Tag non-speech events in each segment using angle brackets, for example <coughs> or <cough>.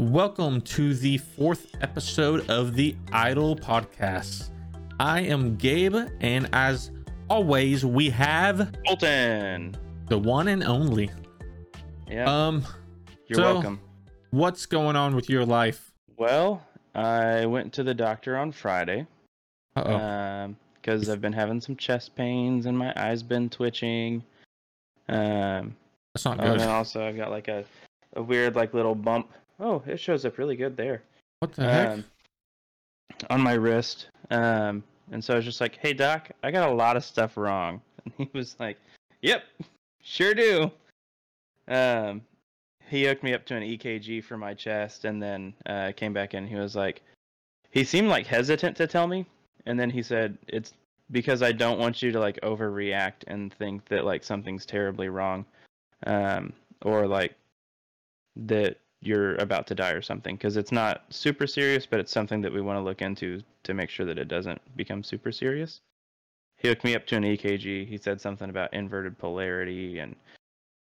Welcome to the fourth episode of the Idle Podcast. I am Gabe, and as always, we have Colton. the one and only. Yeah, Um, you're so- welcome. what's going on with your life? Well, I went to the doctor on Friday Uh oh. because I've been having some chest pains and my eyes been twitching. Um, That's not good. And also I've got like a, a weird like little bump. Oh, it shows up really good there. What the heck? Um, on my wrist. Um, and so I was just like, "Hey doc, I got a lot of stuff wrong." <laughs> And he was like, "Yep, sure do." Um, he hooked me up to an EKG for my chest, and then uh, came back in. He was like, he seemed like hesitant to tell me, and then he said, "It's because I don't want you to like overreact and think that like something's terribly wrong, um, or like that you're about to die or something because it's not super serious, but it's something that we want to look into to make sure that it doesn't become super serious. He hooked me up to an EKG. He said something about inverted polarity and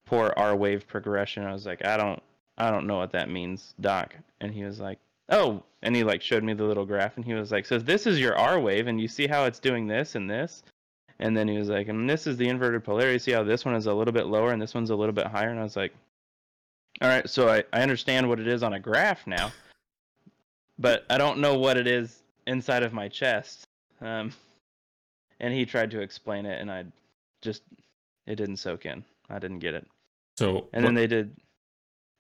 poor R wave progression. I was like, I don't, I don't know what that means, doc. And he was like, Oh, and he like showed me the little graph, and he was like, So this is your R wave, and you see how it's doing this and this. And then he was like, and this is the inverted polarity. See how this one is a little bit lower and this one's a little bit higher. And I was like, all right, so I, I understand what it is on a graph now, but I don't know what it is inside of my chest. Um, and he tried to explain it, and I just it didn't soak in. I didn't get it. so, And then they did,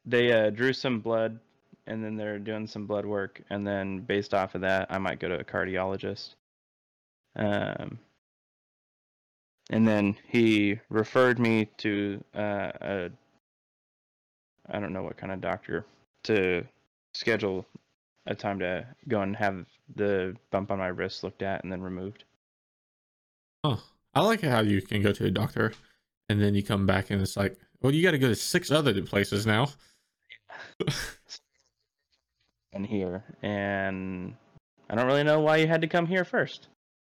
they uh, drew some blood, and then they're doing some blood work, and then based off of that, I might go to a cardiologist. Um, and then he referred me to uh, a I don't know what kind of doctor to schedule a time to go and have the bump on my wrist looked at and then removed. Oh, I like how you can go to a doctor and then you come back and it's like, well, you got to go to six other places now. <laughs> And here, and I don't really know why you had to come here first.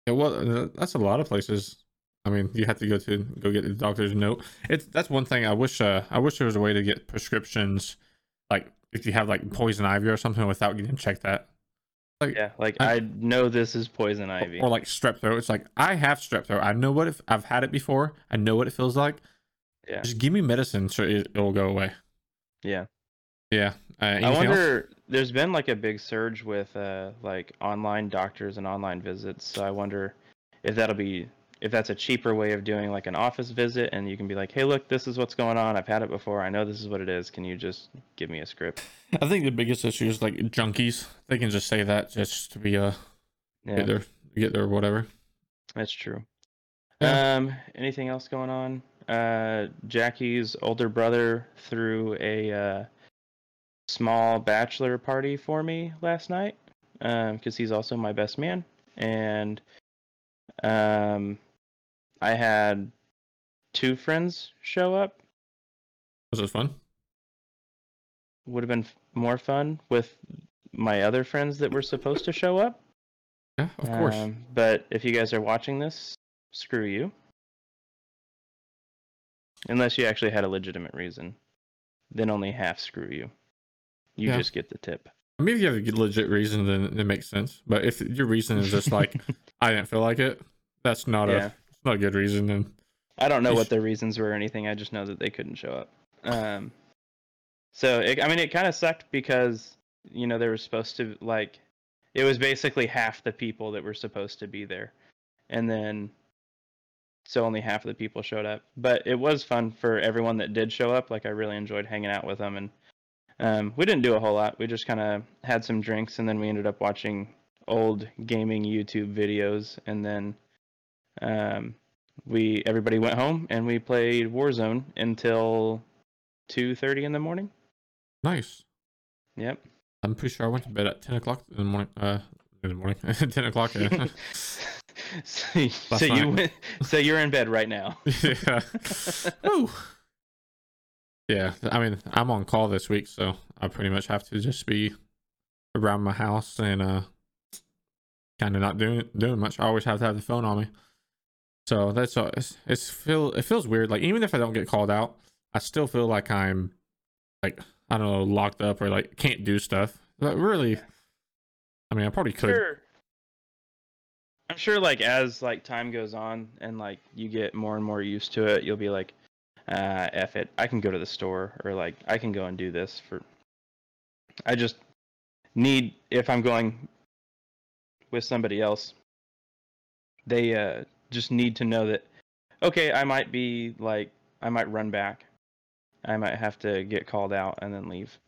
Yeah, well, uh, that's a lot of places. I mean, you have to go to go get the doctor's note. It's that's one thing I wish. Uh, I wish there was a way to get prescriptions, like if you have like poison ivy or something, without getting checked that. Like Yeah, like I- I know this is poison ivy. or like strep throat. It's like I have strep throat. I know what it, I've had it before. I know what it feels like. Yeah, Just give me medicine so it, it'll go away. yeah. Yeah. Uh, I anything else? wonder. There's been like a big surge with uh like online doctors and online visits. So I wonder if that'll be if that's a cheaper way of doing like an office visit, and you can be like, hey, look, this is what's going on. I've had it before. I know this is what it is. Can you just give me a script? I think the biggest issue is like junkies. They can just say that just to be uh Yeah, get their get their whatever. that's true. Yeah. Um, anything else going on? Uh, Jackie's older brother threw a uh, small bachelor party for me last night because he's also my best man, and um, I had two friends show up. Was it fun? Would have been f- more fun with my other friends that were supposed to show up. Yeah, of course. Um, but if you guys are watching this, screw you. Unless you actually had a legitimate reason, then only half screw you. You Yeah. just get the tip. I mean, if you have a good legit reason, then it makes sense. But if your reason is just like <laughs> I didn't feel like it, that's not Yeah. a <laughs> not a good reason. Then I don't know what <laughs> their reasons were or anything. I just know that they couldn't show up. Um, so it, I mean, it kind of sucked because you know they were supposed to like, it was basically half the people that were supposed to be there, and then so only half of the people showed up. But it was fun for everyone that did show up. Like I really enjoyed hanging out with them, and um, we didn't do a whole lot. We just kind of had some drinks, and then we ended up watching old gaming YouTube videos, and then um, we everybody went home and we played Warzone until two thirty in the morning. nice. Yep. I'm pretty sure I went to bed at ten o'clock in the morning. Uh, in the morning, <laughs> ten o'clock. Yeah. <laughs> so so you went, so you're in bed right now. <laughs> yeah. Yeah. I mean, I'm on call this week, so I pretty much have to just be around my house and uh, kind of not doing doing much. I always have to have the phone on me. So that's uh, it's, it's feel it feels weird. Like even if I don't get called out, I still feel like I'm like I don't know, locked up or like can't do stuff. But really, I mean, I probably could. Sure. I'm sure, like as like time goes on and like you get more and more used to it, you'll be like, uh, "F it, I can go to the store," or like, "I can go and do this." For I just need if I'm going with somebody else, they uh, just need to know that okay, I might be like I might run back, I might have to get called out and then leave.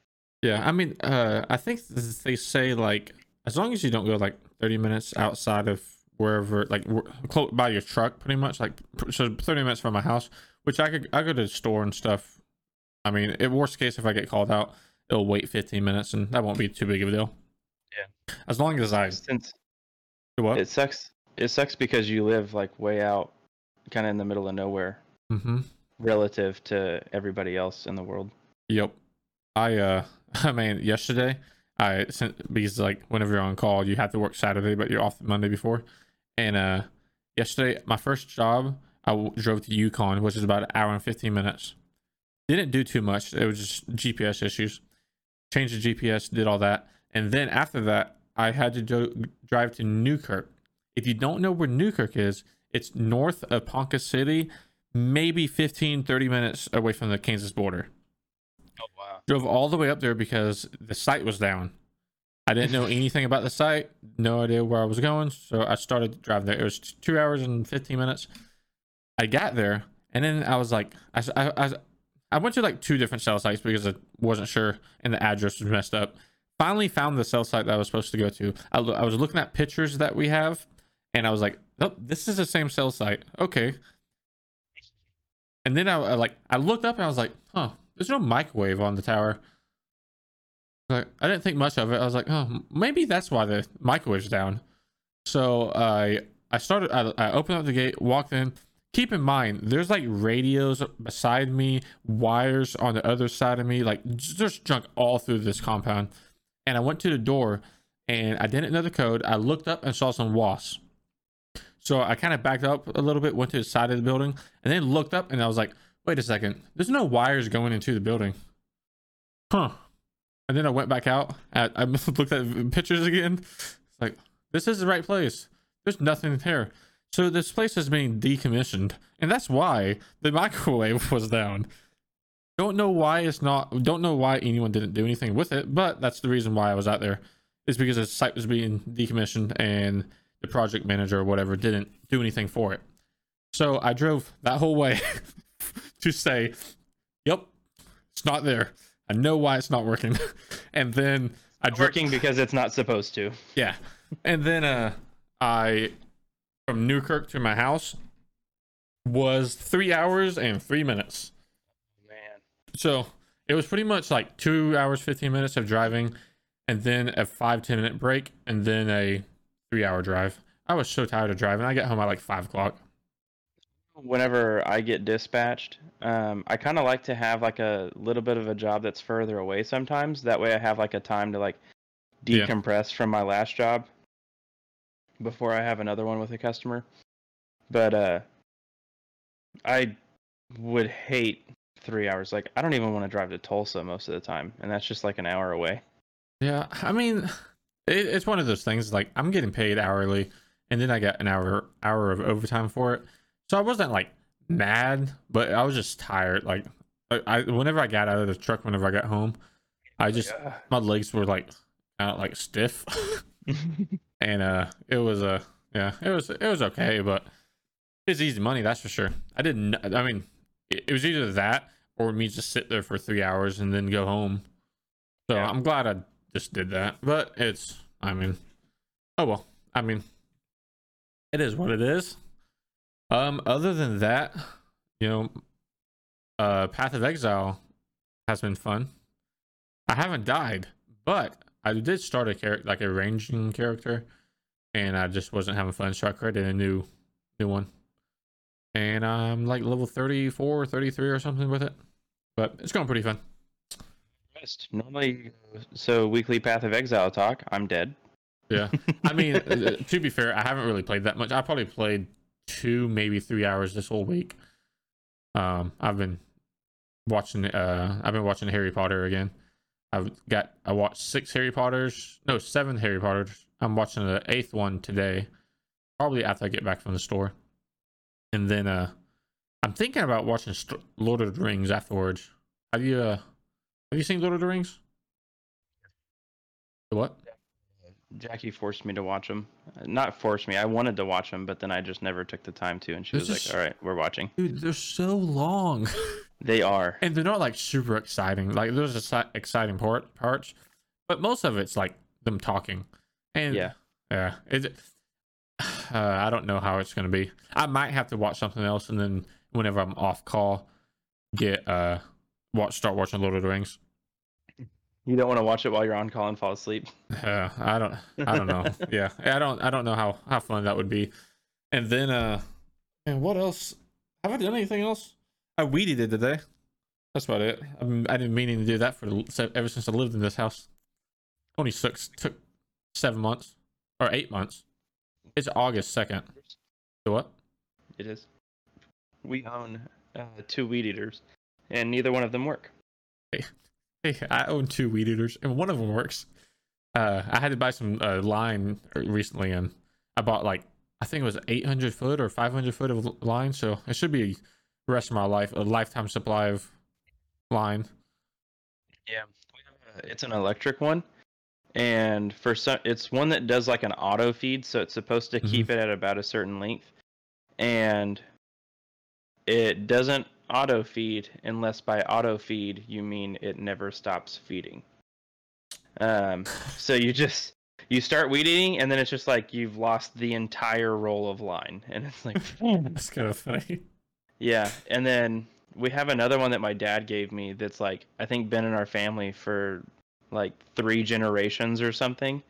Yeah, I mean, uh, I think they say like as long as you don't go like 30 minutes outside of wherever, like close by your truck, pretty much. Like so, 30 minutes from my house, which I could I go to the store and stuff. I mean, in worst case, if I get called out, it'll wait 15 minutes, and that won't be too big of a deal. Yeah. As long as I Since what? it sucks, it sucks because you live like way out, kind of in the middle of nowhere, Mm-hmm. relative to everybody else in the world. Yep. I uh <laughs> I mean yesterday I sent because like whenever you're on call you have to work Saturday but you're off the Monday before. And uh yesterday my first job I w- drove to Yukon which is about an hour and 15 minutes. Didn't do too much. It was just GPS issues. Changed the GPS, did all that. And then after that I had to do, drive to Newkirk. If you don't know where Newkirk is, it's north of Ponca City, maybe 15 30 minutes away from the Kansas border Oh wow! drove all the way up there because the site was down. I didn't know anything about the site, no idea where I was going, so I started driving there. It was two hours and fifteen minutes. I got there, and then I was like, I, I, I went to like two different cell sites because I wasn't sure, and the address was messed up. Finally, found the cell site that I was supposed to go to. I, I was looking at pictures that we have, and I was like, oh, this is the same cell site. Okay. And then I, I like I looked up and I was like, huh, there's no microwave on the tower. Like I didn't think much of it. I was like, oh, maybe that's why the microwave's down. So I I started. I, I opened up the gate, walked in. Keep in mind, there's like radios beside me, wires on the other side of me, like just junk all through this compound. And I went to the door, and I didn't know the code. I looked up and saw some wasps. So I kind of backed up a little bit, went to the side of the building, and then looked up, and I was like, wait a second, there's no wires going into the building. Huh. And then I went back out. I, I <laughs> looked at pictures again. It's like, this is the right place. There's nothing there. So this place is being decommissioned. And that's why the microwave <laughs> was down. Don't know why it's not, don't know why anyone didn't do anything with it, but that's the reason why I was out there. Is because the site was being decommissioned and the project manager or whatever didn't do anything for it. So I drove that whole way <laughs> to say, yep, it's not there. I know why it's not working. <laughs> and then I drove Working because it's not supposed to. yeah. And then uh I from Newkirk to my house was three hours and three minutes. Man, So it was pretty much like two hours, 15 minutes of driving, and then a five, 10 minute break, and then a three hour drive. I was so tired of driving. I get home at like five o'clock. whenever I get dispatched, um, I kind of like to have like a little bit of a job that's further away sometimes. That way, I have like a time to like Yeah. decompress from my last job before I have another one with a customer. But uh, I would hate three hours. Like, I don't even want to drive to Tulsa most of the time, and that's just like an hour away. Yeah, I mean, it, it's one of those things. Like I'm getting paid hourly, and then I got an hour hour of overtime for it. So I wasn't like mad, but I was just tired. Like I, whenever I got out of the truck, whenever I got home, I just Yeah. my legs were like of like stiff, <laughs> and uh, it was uh, yeah, it was it was okay, but it's easy money, that's for sure. I didn't. I mean, it, it was either that or me just sit there for three hours and then go home. So Yeah. I'm glad I just did that. But it's, I mean, oh well. I mean, it is what it is. Um, other than that, you know, uh, Path of Exile has been fun. I haven't died, but I did start a character, like a ranging character, and I just wasn't having fun, so I created a new, new one. And I'm like level 34, 33 or something with it, but it's going pretty fun. Rest. Normally, so weekly Path of Exile talk. I'm dead. Yeah. <laughs> I mean, uh, to be fair, I haven't really played that much. I probably played two, maybe three hours this whole week. Um, I've been watching. Uh, I've been watching Harry Potter again. I've got I watched six Harry Potters, no seven Harry Potters. I'm watching the eighth one today, probably after I get back from the store, and then uh, I'm thinking about watching St- Lord of the Rings afterwards. Have you uh, have you seen Lord of the Rings? The What? Jackie forced me to watch them. Not forced me. I wanted to watch them, but then I just never took the time to. And she was like, "All right, we're watching." Dude, they're so long. <laughs> They are. and they're not like super exciting. Like there's exci- exciting part parts, but most of it's like them talking. And Yeah. yeah, it. <sighs> Uh, I don't know how it's gonna be. I might have to watch something else, and then whenever I'm off call, get uh watch start watching Lord of the Rings. You don't want to watch it while you're on call and fall asleep. <laughs> Uh, I don't. I don't know. <laughs> yeah, I don't. I don't know how how fun that would be. And then uh, and what else? Have I done anything else? I weeded it today. That's about it. I'm, I didn't mean to do that for ever since I lived in this house. Only took took seven months or eight months. It's August second. What? It is. We own uh, two weed eaters, and neither one of them work. Hey, <laughs> I own two weed eaters, and one of them works. Uh, I had to buy some uh, line recently, and I bought like I think it was 800 foot or 500 foot of line, so it should be the rest of my life a lifetime supply of line. Yeah, we have a, it's an electric one, and for some, it's one that does like an auto feed, so it's supposed to keep it at about a certain length, and it doesn't auto feed unless by auto feed you mean it never stops feeding. Um, so you just you start weed eating, and then it's just like you've lost the entire roll of line, and it's like <laughs> That's kind of funny. yeah, and then we have another one that my dad gave me that's like I think been in our family for like three generations or something.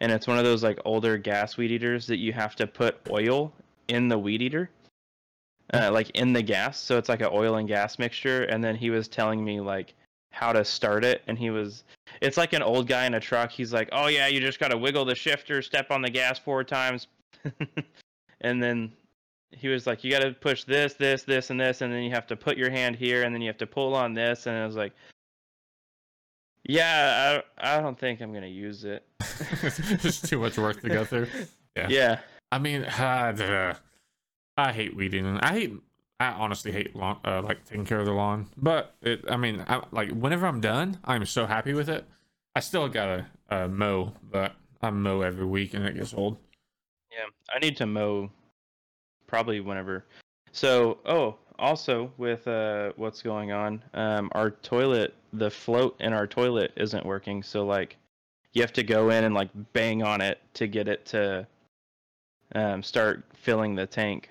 And it's one of those like older gas weed eaters that you have to put oil in the weed eater. Uh, like in the gas, so it's like an oil and gas mixture. And then he was telling me like how to start it, and he was, it's like an old guy in a truck. He's like, "Oh yeah, you just gotta wiggle the shifter, step on the gas four times," <laughs> and then he was like, "You got to push this, this, this, and this, and then you have to put your hand here, and then you have to pull on this." And I was like, "Yeah, I, I don't think I'm gonna use it." <laughs> it's too much work to go through. <laughs> Yeah. Yeah, I mean, <sighs> uh, duh. I hate weeding. And I hate. I honestly hate lawn, uh, like taking care of the lawn. But it. I mean, I, like whenever I'm done, I'm so happy with it. I still gotta uh, mow, but I mow every week and it gets old. yeah. I need to mow probably whenever. So, oh, also with uh, what's going on, um, our toilet, the float in our toilet isn't working. So like, you have to go in and like bang on it to get it to um, start filling the tank.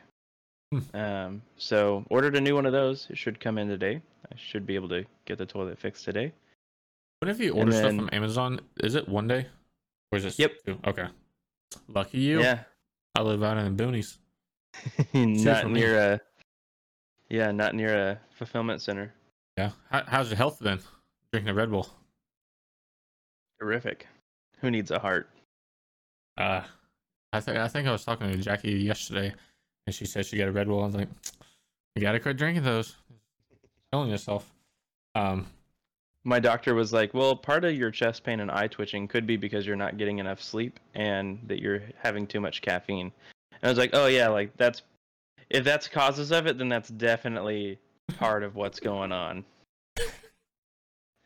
Hmm. Um, so ordered a new one of those. It should come in today. I should be able to get the toilet fixed today. Whenever you And order stuff from Amazon, is it one day, or is it? Yep. Two? Okay. Lucky you. Yeah, I live out in the boonies. <laughs> not for me. near a. Yeah, not near a fulfillment center. Yeah. How, how's your health then? Drinking a Red Bull. Terrific. Who needs a heart? Uh, I think I think I was talking to Jackie yesterday, and she said she got a Red Bull. I was like, you gotta quit drinking those. Killing yourself. Um, My doctor was like, "Well, part of your chest pain and eye twitching could be because you're not getting enough sleep and that you're having too much caffeine." And I was like, "Oh yeah, like that's if that's causes of it, then that's definitely part of what's going on." <laughs>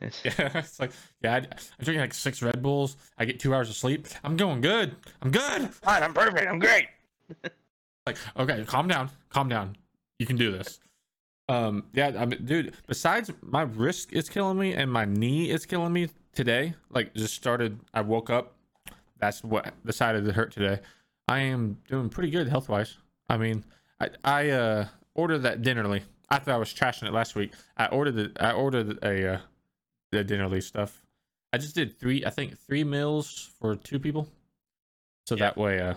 Yeah, it's like yeah, I, I drink like six Red Bulls. I get two hours of sleep. I'm going good. I'm good. Fine, I'm perfect. I'm great. <laughs> Like okay, calm down, calm down. You can do this. Um, yeah, I mean, dude. Besides, my wrist is killing me and my knee is killing me today. Like, just started. I woke up. That's what decided to hurt today. I am doing pretty good health wise. I mean, I I uh ordered that dinnerly. I thought I was trashing it last week. I ordered it. I ordered a uh, the dinnerly stuff. I just did three. I think three meals for two people. So Yeah. that way, uh,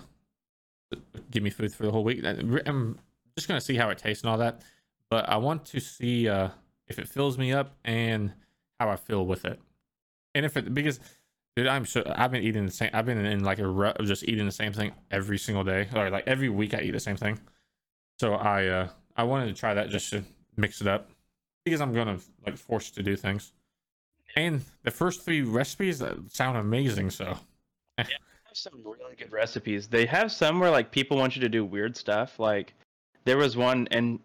give me food for the whole week. I'm just gonna see how it tastes and all that. But I want to see uh if it fills me up and how I feel with it. And if it because dude, I'm so I've been eating the same. I've been in like a rut of just eating the same thing every single day, or like every week I eat the same thing. So I uh I wanted to try that just to mix it up because I'm gonna like forced to do things. And the first three recipes uh, sound amazing. So <laughs> have some really good recipes. They have some where like people want you to do weird stuff. Like there was one and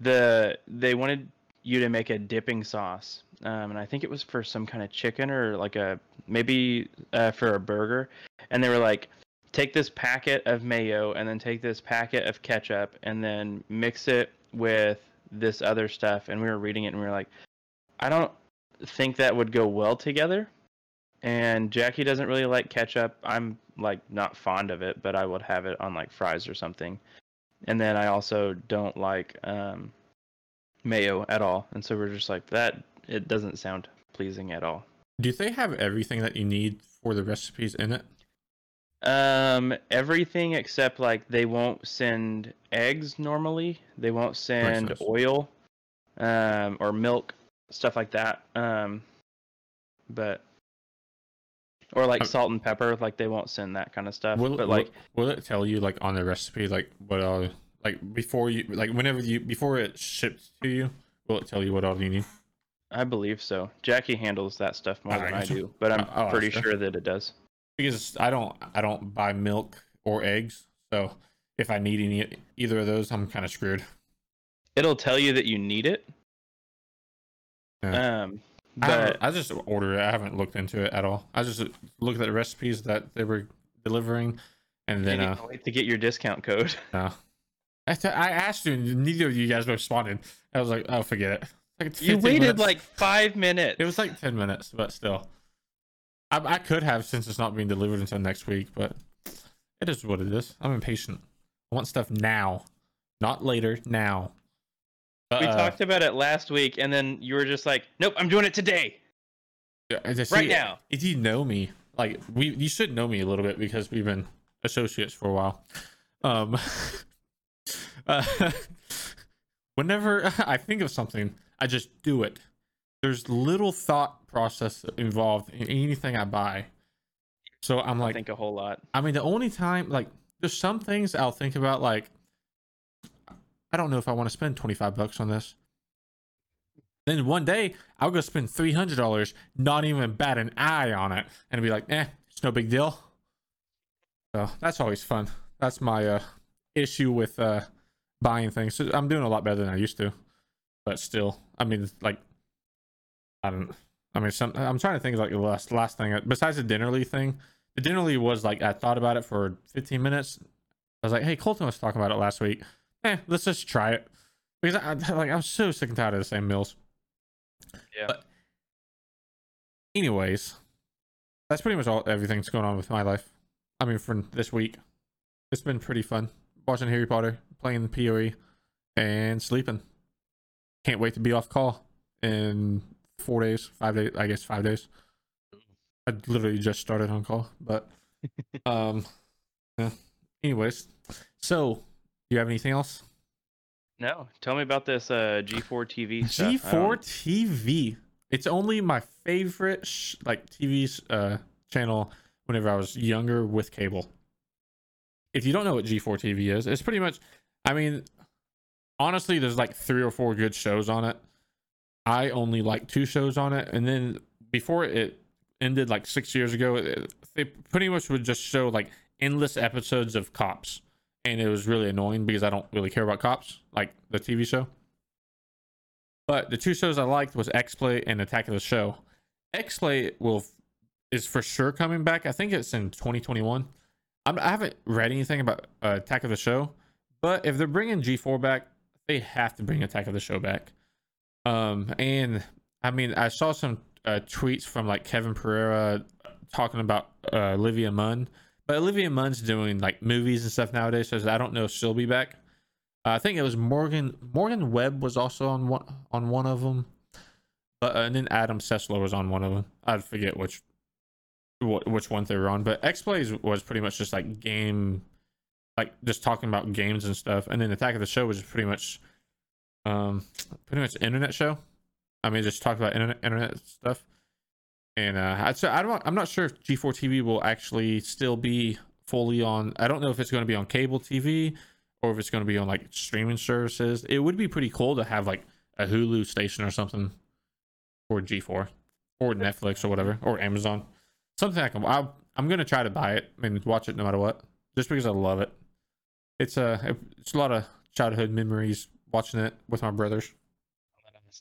the they wanted you to make a dipping sauce. Um, and I think it was for some kind of chicken or like a maybe uh, for a burger. And they were like, take this packet of mayo and then take this packet of ketchup and then mix it with this other stuff. And we were reading it and we were like, I don't think that would go well together. And Jackie doesn't really like ketchup. I'm like not fond of it, but I would have it on like fries or something. And then I also don't like um, mayo at all. And so we're just like that. It doesn't sound pleasing at all. do they have everything that you need for the recipes in it? Um, everything except like they won't send eggs normally. They won't send nice. oil, um, or milk, stuff like that. Um, but or like salt and pepper, like they won't send that kind of stuff. Will, but like will, it tell you like on the recipe like what all like before you like whenever you before it ships to you? Will it tell you what all you need? I believe so. Jackie handles that stuff more I than I do, but I'm I'll <laughs> pretty sure that it does. Because I don't I don't buy milk or eggs, so if I need any either of those, I'm kind of screwed. It'll tell you that you need it. Yeah. Um, but haven't- I just order it. I haven't looked into it at all. I just looked at the recipes that they were delivering, and then uh, wait to get your discount code. <laughs> no. I, t- I asked you, and neither of you guys responded. I was like, oh, forget it. Like You waited minutes. like five minutes. It was like 10 minutes, but still. I, I could have since it's not being delivered until next week, but it is what it is. I'm impatient. I want stuff now, not later, now. But, we uh, talked about it last week, and then you were just like, "Nope, I'm doing it today, I just- right now." If you know me, like we, you should know me a little bit because we've been associates for a while. Um, <laughs> uh, <laughs> whenever <laughs> I think of something, I just do it. There's little thought process involved in anything I buy. So I'm I like, think a whole lot. I mean, the only time, like, there's some things I'll think about, like, I don't know if I want to spend 25 bucks on this. Then one day, I'll go spend $300, not even bat an eye on it, and be like, eh, it's no big deal. So that's always fun. That's my uh, issue with uh, buying things. So I'm doing a lot better than I used to, but still, I mean, like, I don't. I mean, some. I'm trying to think of like the last last thing besides the Dinnerly thing. The Dinnerly was like I thought about it for 15 minutes. I was like, hey, Colton was talking about it last week. <laughs> Eh, let's just try it because I, like I'm so sick and tired of the same meals. Yeah. But anyways, that's pretty much all everything's going on with my life. I mean, for this week, it's been pretty fun watching Harry Potter, playing PoE, and sleeping. Can't wait to be off call in four days, five days. I guess five days. I literally just started on call, but <laughs> um, yeah. Anyways, so you have anything else? No, tell me about this uh, G4 TV stuff. I G4 don't- TV. It's only my favorite sh- like TV uh, channel whenever I was younger with cable. If you don't know what G4 TV is, it's pretty much. I mean, honestly, there's like three or four good shows on it. I only like two shows on it, and then before it ended like six years ago, it, they pretty much would just show like endless episodes of Cops, and it was really annoying because I don't really care about Cops, like the TV show. But the two shows I liked was X Play and Attack of the Show. X Play will is for sure coming back. I think it's in 2021. I'm, I haven't read anything about uh, Attack of the Show, but if they're bringing G4 back, they have to bring Attack of the Show back. Um, and I mean, I saw some uh, tweets from like Kevin Pereira talking about uh, Olivia Munn, but Olivia Munn's doing like movies and stuff nowadays, so I don't know if she'll be back. Uh, I think it was Morgan Morgan Webb was also on one on one of them, but uh, and then Adam Sessler was on one of them. I forget which wh- which ones they were on, but X Plays was pretty much just like game, like just talking about games and stuff, and then Attack of the Show was pretty much, um, pretty much internet show. I mean, just talk about internet internet stuff, and uh, I so I don't I'm not sure if G4 TV will actually still be fully on. I don't know if it's going to be on cable TV or if it's going to be on like streaming services. It would be pretty cool to have like a Hulu station or something for G4. or Netflix or whatever or Amazon. Something I can. I, I'm gonna try to buy it and watch it no matter what, just because I love it. It's a it's a lot of childhood memories watching it with my brothers.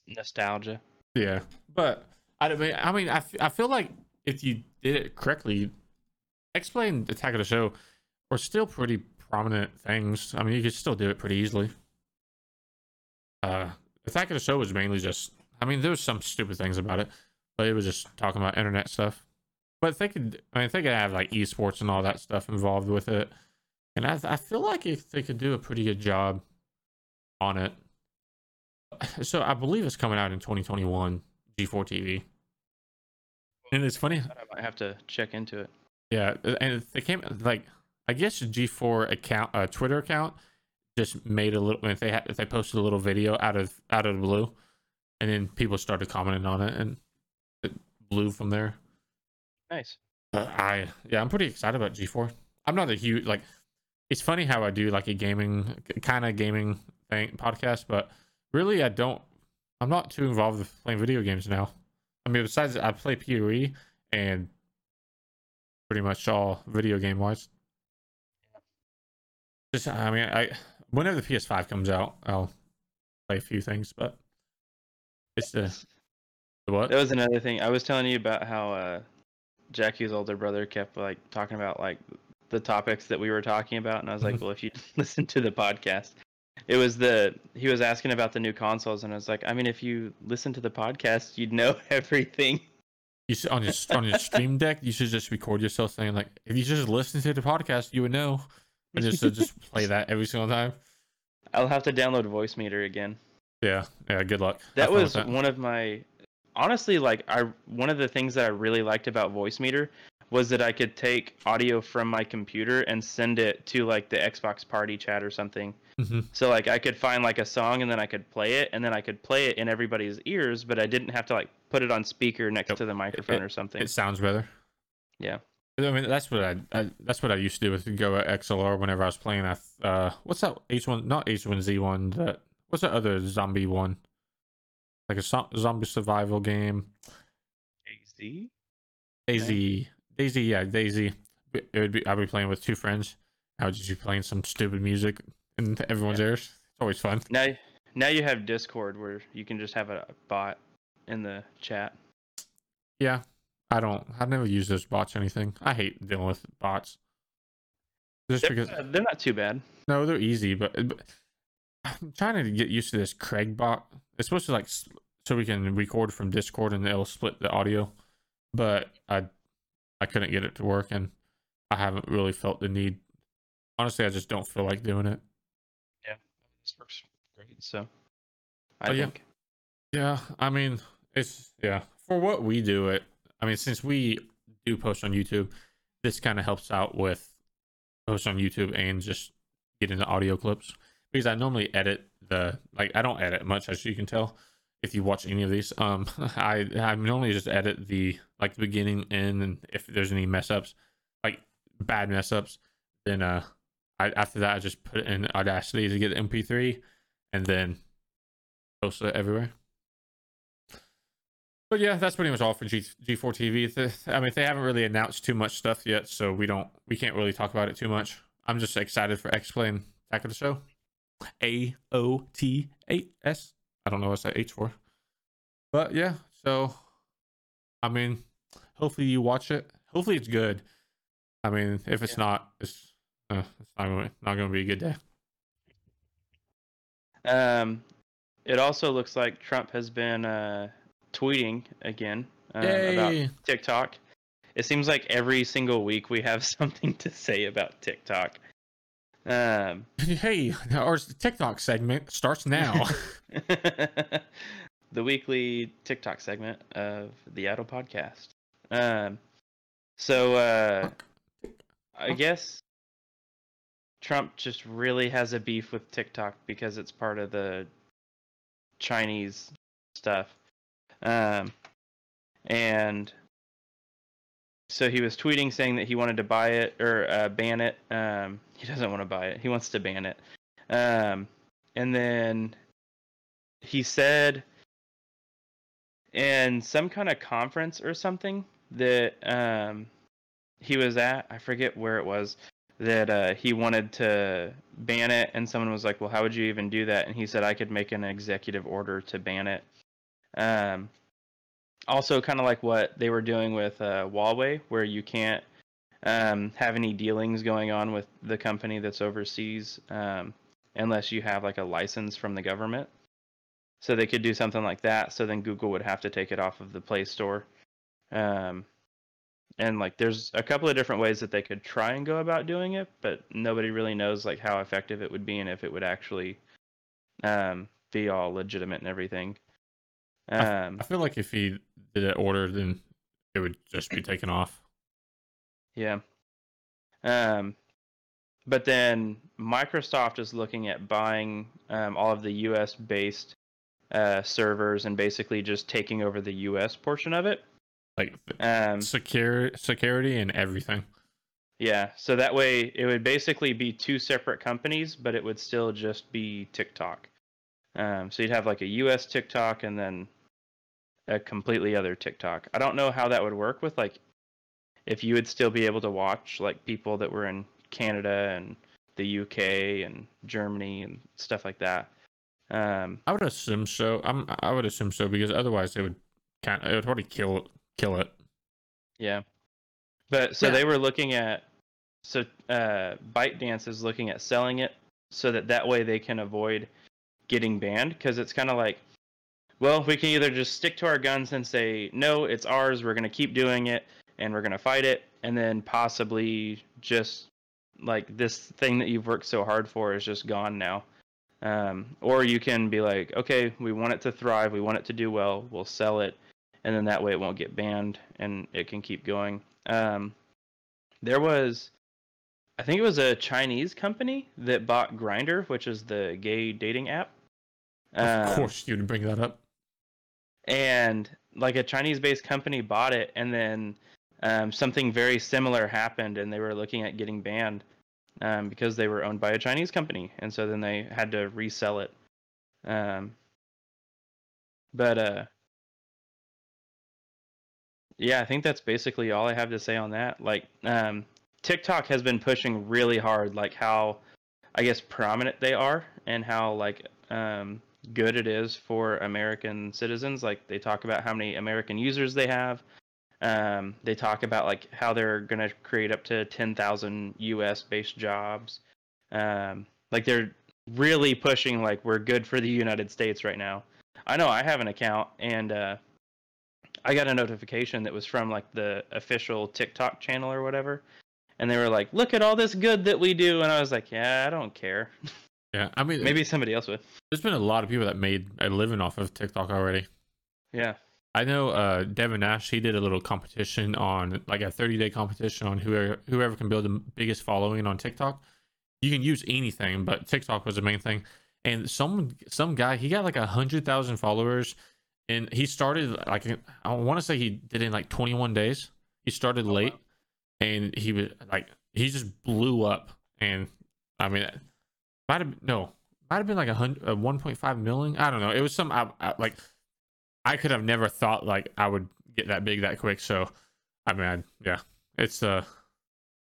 Nostalgia. Yeah, but I mean, I mean, I, f- I feel like if you did it correctly, explain Attack of the Show were still pretty prominent things. I mean, you could still do it pretty easily. Uh, Attack of the Show was mainly just, I mean, there was some stupid things about it, but it was just talking about internet stuff. But they could, I mean, they could have like esports and all that stuff involved with it, and I, I feel like if they could do a pretty good job on it. So I believe it's coming out in 2021, G4 TV. And it's funny, I might have to check into it. yeah, and it came like I guess G4 account, uh, Twitter account, just made a little. If they had, if they posted a little video out of out of the blue, and then people started commenting on it, and it blew from there. Nice. But I yeah, I'm pretty excited about G4. I'm not a huge like. It's funny how I do like a gaming kind of gaming thing podcast, but really I don't. I'm not too involved with playing video games now. I mean, besides I play PoE and pretty much all video game wise. Just I mean, I whenever the PS5 comes out, I'll play a few things, but it's the, the what? That was another thing. I was telling you about how uh, Jackie's older brother kept like talking about like the topics that we were talking about, and I was like, Mhm. well, if you <laughs> listen to the podcast, it was the he was asking about the new consoles, and I was like, I mean, if you listen to the podcast, you'd know <laughs> everything. You should, on your on your stream deck, you should just record yourself saying like, if you just listen to the podcast, you would know, and just uh, just <laughs> play that every single time. I'll have to download Voicemeeter again. Yeah, yeah. Good luck. That was that. one of my honestly like I one of the things that I really liked about Voicemeeter was that I could take audio from my computer and send it to like the Xbox party chat or something. Mm-hmm. So like I could find like a song and then I could play it and then I could play it in everybody's ears, but I didn't have to like put it on speaker next to the microphone or something. It sounds better. Yeah. I mean, that's what I, I that's what I used to do with GoXLR whenever I was playing. I uh, what's that H one? Not H one Z one. That what's that other zombie one? Like a zo- zombie survival game. AZ? DayZ, DayZ, yeah, DayZ. It would be I'd be playing with two friends. I would just be playing some stupid music in everyone's ears. It's always fun. Now now you have Discord where you can just have a bot in the chat. Yeah, I don't. I've never used those bots or anything. I hate dealing with bots. Just They're, because uh, they're not too bad. no, they're easy, but, but I'm trying to get used to this Craig bot. It's supposed to like so we can record from Discord and it'll split the audio, but I I couldn't get it to work and I haven't really felt the need. Honestly, I just don't feel like doing it. Yeah, this works great. So I Oh, yeah. think Yeah, I mean, it's yeah. For what we do it, I mean, since we do post on YouTube, this kind of helps out with post on YouTube and just getting the audio clips because I normally edit the like I don't edit much as you can tell if you watch any of these. Um, <laughs> I I normally just edit the like the beginning and if there's any mess ups, like bad mess ups, then uh, I after that I just put it in Audacity to get the MP3 and then post it everywhere. But yeah, that's pretty much all for G G4 TV. I mean, they haven't really announced too much stuff yet, so we don't we can't really talk about it too much. I'm just excited for X Plane Attack of the Show. A O T A S. I don't know what's that H for. But yeah, so I mean, hopefully you watch it. Hopefully it's good. I mean, if it's Yeah. not, it's uh, it's not going not to be a good day. Um, it also looks like Trump has been uh, tweeting again uh, about TikTok. It seems like every single week we have <laughs> something to say about TikTok. Um, <laughs> Hey, our TikTok segment starts now. <laughs> <laughs> the weekly TikTok segment of the Idle Podcast. Um, so uh, I guess Trump just really has a beef with TikTok because it's part of the Chinese stuff. Um, and so he was tweeting saying that he wanted to buy it or uh, ban it. Um, he doesn't want to buy it. He wants to ban it. Um, and then he said in some kind of conference or something that um, he was at. I forget where it was that uh, he wanted to ban it, and someone was like, "Well, how would you even do that?" And he said, "I could make an executive order to ban it." Um, also, kind of like what they were doing with uh, Huawei, where you can't um, have any dealings going on with the company that's overseas um, unless you have like a license from the government. So they could do something like that. So then Google would have to take it off of the Play Store. Um, and like there's a couple of different ways that they could try and go about doing it, but nobody really knows like how effective it would be and if it would actually um, be all legitimate and everything. Um, I feel like if he did it order, then it would just be taken off. Yeah. Um, but then Microsoft is looking at buying um, all of the U.S. based uh, servers and basically just taking over the U.S. portion of it. Like Um, secure security and everything. yeah, so that way it would basically be two separate companies, but it would still just be TikTok. Um, so you'd have like a U.S. TikTok and then a completely other TikTok. I don't know how that would work with like if you would still be able to watch like people that were in Canada and the UK and Germany and stuff like that. Um, I would assume so. I'm I would assume so because otherwise it would kind of, it would probably kill kill it. yeah, but so Yeah. they were looking at so uh, ByteDance is looking at selling it so that that way they can avoid getting banned because it's kind of like, well, we can either just stick to our guns and say no, it's ours. We're gonna keep doing it and we're gonna fight it, and then possibly just like this thing that you've worked so hard for is just gone now. Um, or you can be like, okay, we want it to thrive, we want it to do well, we'll sell it, and then that way it won't get banned and it can keep going. Um, there was, I think it was a Chinese company that bought Grindr, which is the gay dating app. Of Um, course, you'd bring that up. and like a Chinese-based company bought it, and then um, something very similar happened, and they were looking at getting banned um, because they were owned by a Chinese company, and so then they had to resell it. Um, but uh, yeah, I think that's basically all I have to say on that. Like, um, TikTok has been pushing really hard, like how I guess prominent they are, and how like um, good it is for American citizens. Like they talk about how many American users they have. Um, they talk about like how they're gonna create up to ten thousand U.S. based jobs. Um, like they're really pushing like we're good for the United States right now. I know I have an account and uh, I got a notification that was from like the official TikTok channel or whatever, and they were like, "Look at all this good that we do," and I was like, "Yeah, I don't care. <laughs> Yeah, I mean, Maybe somebody else would." there's been a lot of people that made a living off of TikTok already. Yeah. I know uh, Devin Nash. He did a little competition on like a 30 day competition on whoever whoever can build the biggest following on TikTok. You can use anything, but TikTok was the main thing. And some some guy he got like a hundred thousand followers, and he started like I want to say he did it in like 21 days. He started late, and he was like he just blew up. And I mean, might have no might have been like a hundred, uh, 1.5 million. I don't know. It was some I, I, like I could have never thought like I would get that big that quick. So, I mean, I, yeah, it's uh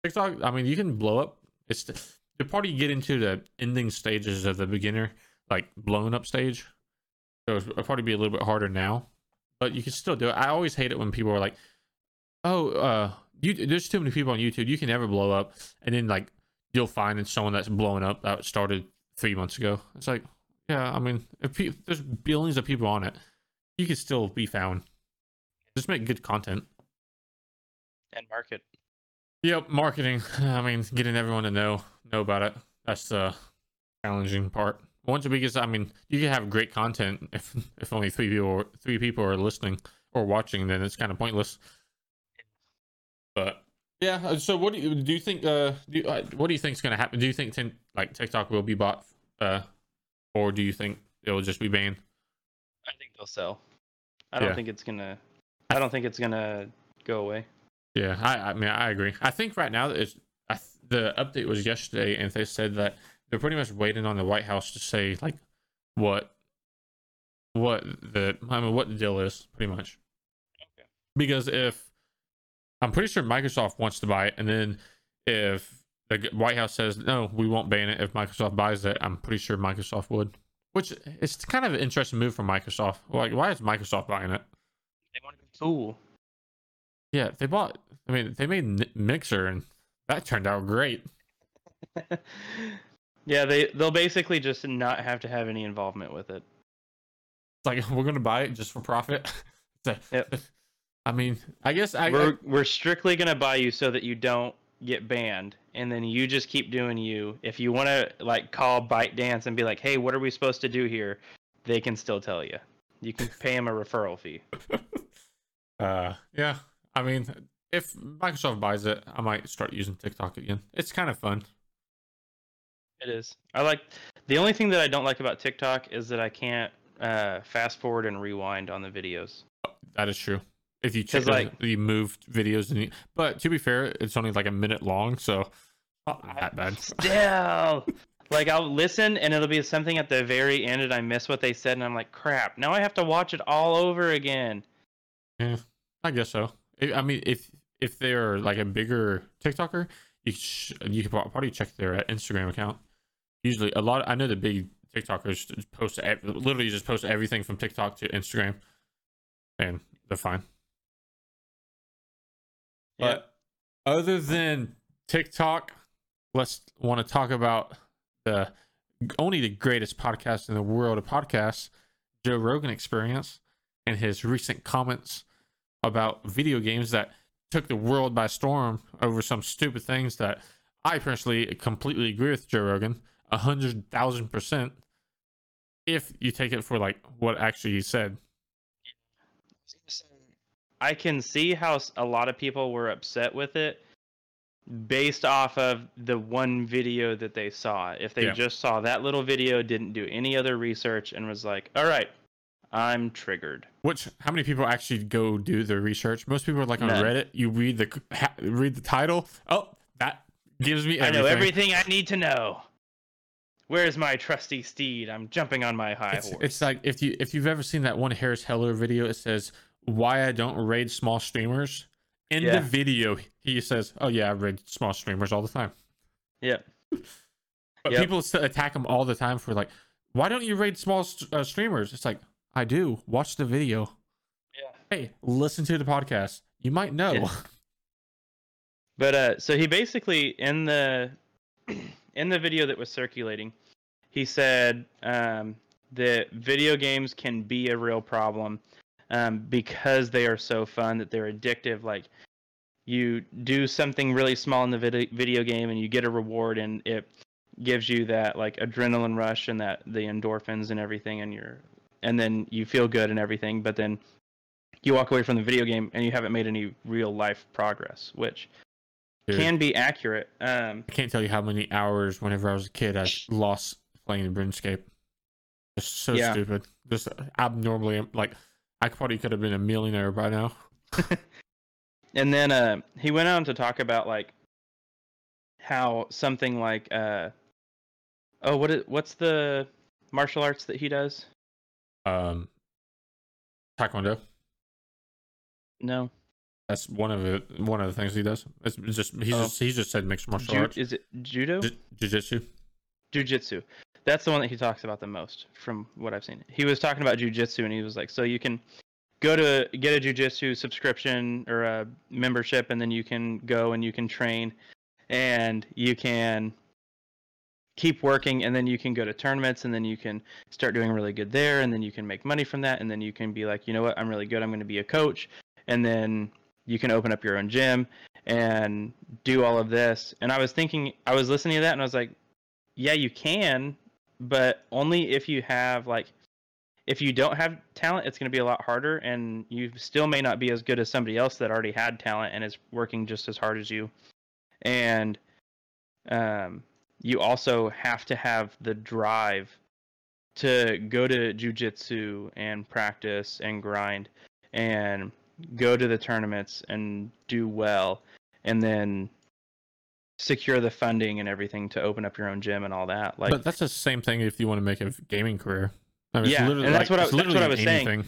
TikTok. I mean, you can blow up. It's the, the part you get into the ending stages of the beginner, like blown up stage. So it'll probably be a little bit harder now, but you can still do it. I always hate it when people are like, "Oh, uh, you there's too many people on YouTube. You can never blow up," and then like you'll find it's someone that's blowing up that started three months ago. It's like, yeah, I mean, if pe- there's billions of people on it, you can still be found. Just make good content. And market. Yep, marketing. <laughs> I mean, getting everyone to know know about it. That's the challenging part. Once because I mean, you can have great content if <laughs> if only three people three people are listening or watching, then it's kind of pointless. But yeah, uh, so what do you do? You think? Uh, do you, uh, what do you think is going to happen? Do you think tin, like TikTok will be bought, uh, or do you think it will just be banned? I think they'll sell. I don't Yeah. think it's gonna. I don't think it's gonna go away. Yeah, I, I mean, I agree. I think right now it's I, th- the update was yesterday, and they said that they're pretty much waiting on the White House to say like what what the I mean what the deal is, pretty much. Okay. Because if I'm pretty sure Microsoft wants to buy it, and then if the White House says no, we won't ban it if Microsoft buys it, I'm pretty sure Microsoft would. Which it's kind of an interesting move from Microsoft. Like, why is Microsoft buying it? They want to be cool. Yeah, they bought. I mean, they made Mixer, and that turned out great. <laughs> yeah, they they'll basically just not have to have any involvement with it. It's like <laughs> we're gonna buy it just for profit. <laughs> yep. I mean, I guess I, we're I, we're strictly gonna buy you so that you don't get banned, and then you just keep doing you. If you want to like call ByteDance and be like, "Hey, what are we supposed to do here?" They can still tell you. You can pay them a referral fee. <laughs> uh, yeah. I mean, if Microsoft buys it, I might start using TikTok again. It's kind of fun. It is. I like the only thing that I don't like about TikTok is that I can't uh, fast forward and rewind on the videos. That is true. If you check like you moved videos, and you, but to be fair, it's only like a minute long, so not that bad. Still, <laughs> like I'll listen and it'll be something at the very end, and I miss what they said, and I'm like, crap! Now I have to watch it all over again. Yeah, I guess so. I mean, if if they're like a bigger TikToker, you sh- you could probably check their uh, Instagram account. Usually, a lot. Of, I know the big TikTokers post literally just post everything from TikTok to Instagram, and they're fine. But other than TikTok, let's want to talk about the only the greatest podcast in the world of podcasts, Joe Rogan Experience, and his recent comments about video games that took the world by storm over some stupid things that I personally completely agree with Joe Rogan, a hundred thousand percent. If you take it for like what actually he said, I can see how a lot of people were upset with it based off of the one video that they saw. If they yeah. just saw that little video, didn't do any other research, and was like, all right, I'm triggered. Which how many people actually go do the research? Most people are like on None. Reddit. You read the ha, read the title. Oh, that gives me. Everything. I know everything I need to know. Where's my trusty steed? I'm jumping on my high it's, horse. It's like if you if you've ever seen that one Harris Heller video, it says why I don't raid small streamers. In yeah. the video, he says, "Oh yeah, I raid small streamers all the time." Yeah. but yep. people attack him all the time for like, "Why don't you raid small uh, streamers?" It's like, I do. Watch the video. Yeah. Hey, listen to the podcast. You might know. Yeah. <laughs> But uh, so he basically in the <clears throat> in the video that was circulating, he said um, that video games can be a real problem um, because they are so fun that they're addictive. Like you do something really small in the vid- video game and you get a reward and it gives you that like adrenaline rush and that the endorphins and everything and you're and then you feel good and everything but then you walk away from the video game and you haven't made any real life progress which Dude, can be accurate um, i can't tell you how many hours whenever i was a kid i lost playing the RuneScape just so yeah. stupid just abnormally like I probably could have been a millionaire by now. <laughs> and then uh, he went on to talk about like how something like uh, oh what is what's the martial arts that he does? Um, taekwondo. No. That's one of the one of the things he does. It's just he's oh. just he's just said mixed martial Ju- arts. Is it judo? J- jiu-jitsu. Jiu-jitsu that's the one that he talks about the most from what I've seen. He was talking about jujitsu and he was like, so you can go to get a jujitsu subscription or a membership, and then you can go and you can train, and you can keep working, and then you can go to tournaments, and then you can start doing really good there, and then you can make money from that, and then you can be like, you know what, I'm really good, I'm going to be a coach, and then you can open up your own gym and do all of this. And I was thinking, I was listening to that, and I was like, yeah, you can, but only if you have like if you don't have talent it's going to be a lot harder and you still may not be as good as somebody else that already had talent and is working just as hard as you. And um, you also have to have the drive to go to jujitsu and practice and grind and go to the tournaments and do well and then secure the funding and everything to open up your own gym and all that. Like, but that's the same thing if you want to make a gaming career. I mean, Yeah, literally and that's like- what I- that's what I was saying.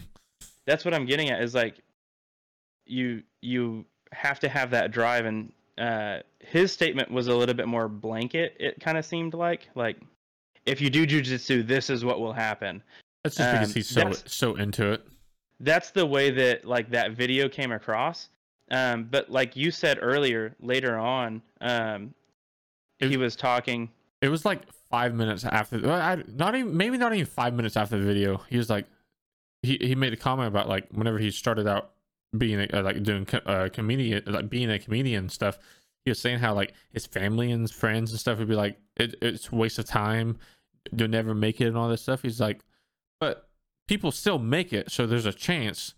That's what I'm getting at. Is like, you you have to have that drive, and uh, his statement was a little bit more blanket. It kind of seemed like like, if you do jujitsu, this is what will happen. That's just because um, he's so so into it. that's the way that like that video came across um but like you said earlier later on um It- he was talking It was like five minutes after, I, not even maybe not even five minutes after the video. He was like, he he made a comment about like whenever he started out being a, like doing co- uh, comedian, like being a comedian and stuff. He was saying how like his family and his friends and stuff would be like, it, it's a waste of time. You'll never make it and all this stuff. He's like, but people still make it, so there's a chance.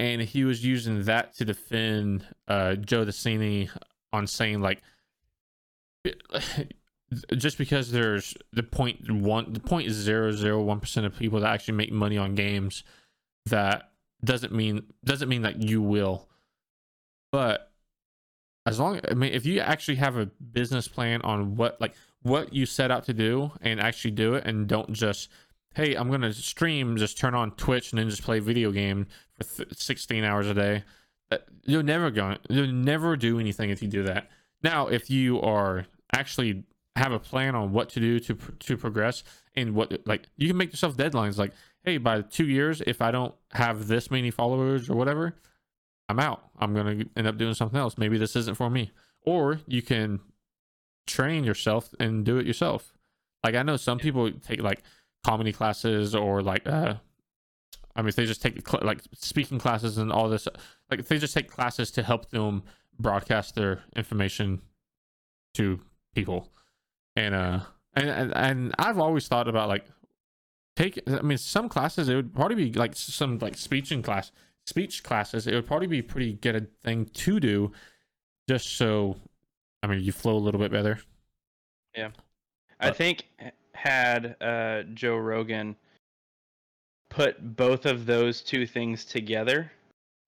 And he was using that to defend uh, Joe Decini on saying like <laughs> just because there's the point one the point zero zero one percent of people that actually make money on games that doesn't mean doesn't mean that you will. But as long i mean if you actually have a business plan on what like what you set out to do and actually do it and don't just hey i'm gonna stream just turn on twitch and then just play video game for th- 16 hours a day. Uh, you're never going you'll never do anything if you do that. Now if you are actually have a plan on what to do to to progress and what like you can make yourself deadlines like hey by two years if i don't have this many followers or whatever i'm out. I'm gonna end up doing something else. Maybe this isn't for me. Or you can train yourself and do it yourself. Like i know some people take like comedy classes or like uh i mean if they just take cl- like speaking classes and all this like if they just take classes to help them broadcast their information to people and uh and, and and I've always thought about like take I mean some classes it would probably be like some like speech in class speech classes it would probably be pretty good a thing to do just so I mean you flow a little bit better. Yeah. I think had uh joe rogan put both of those two things together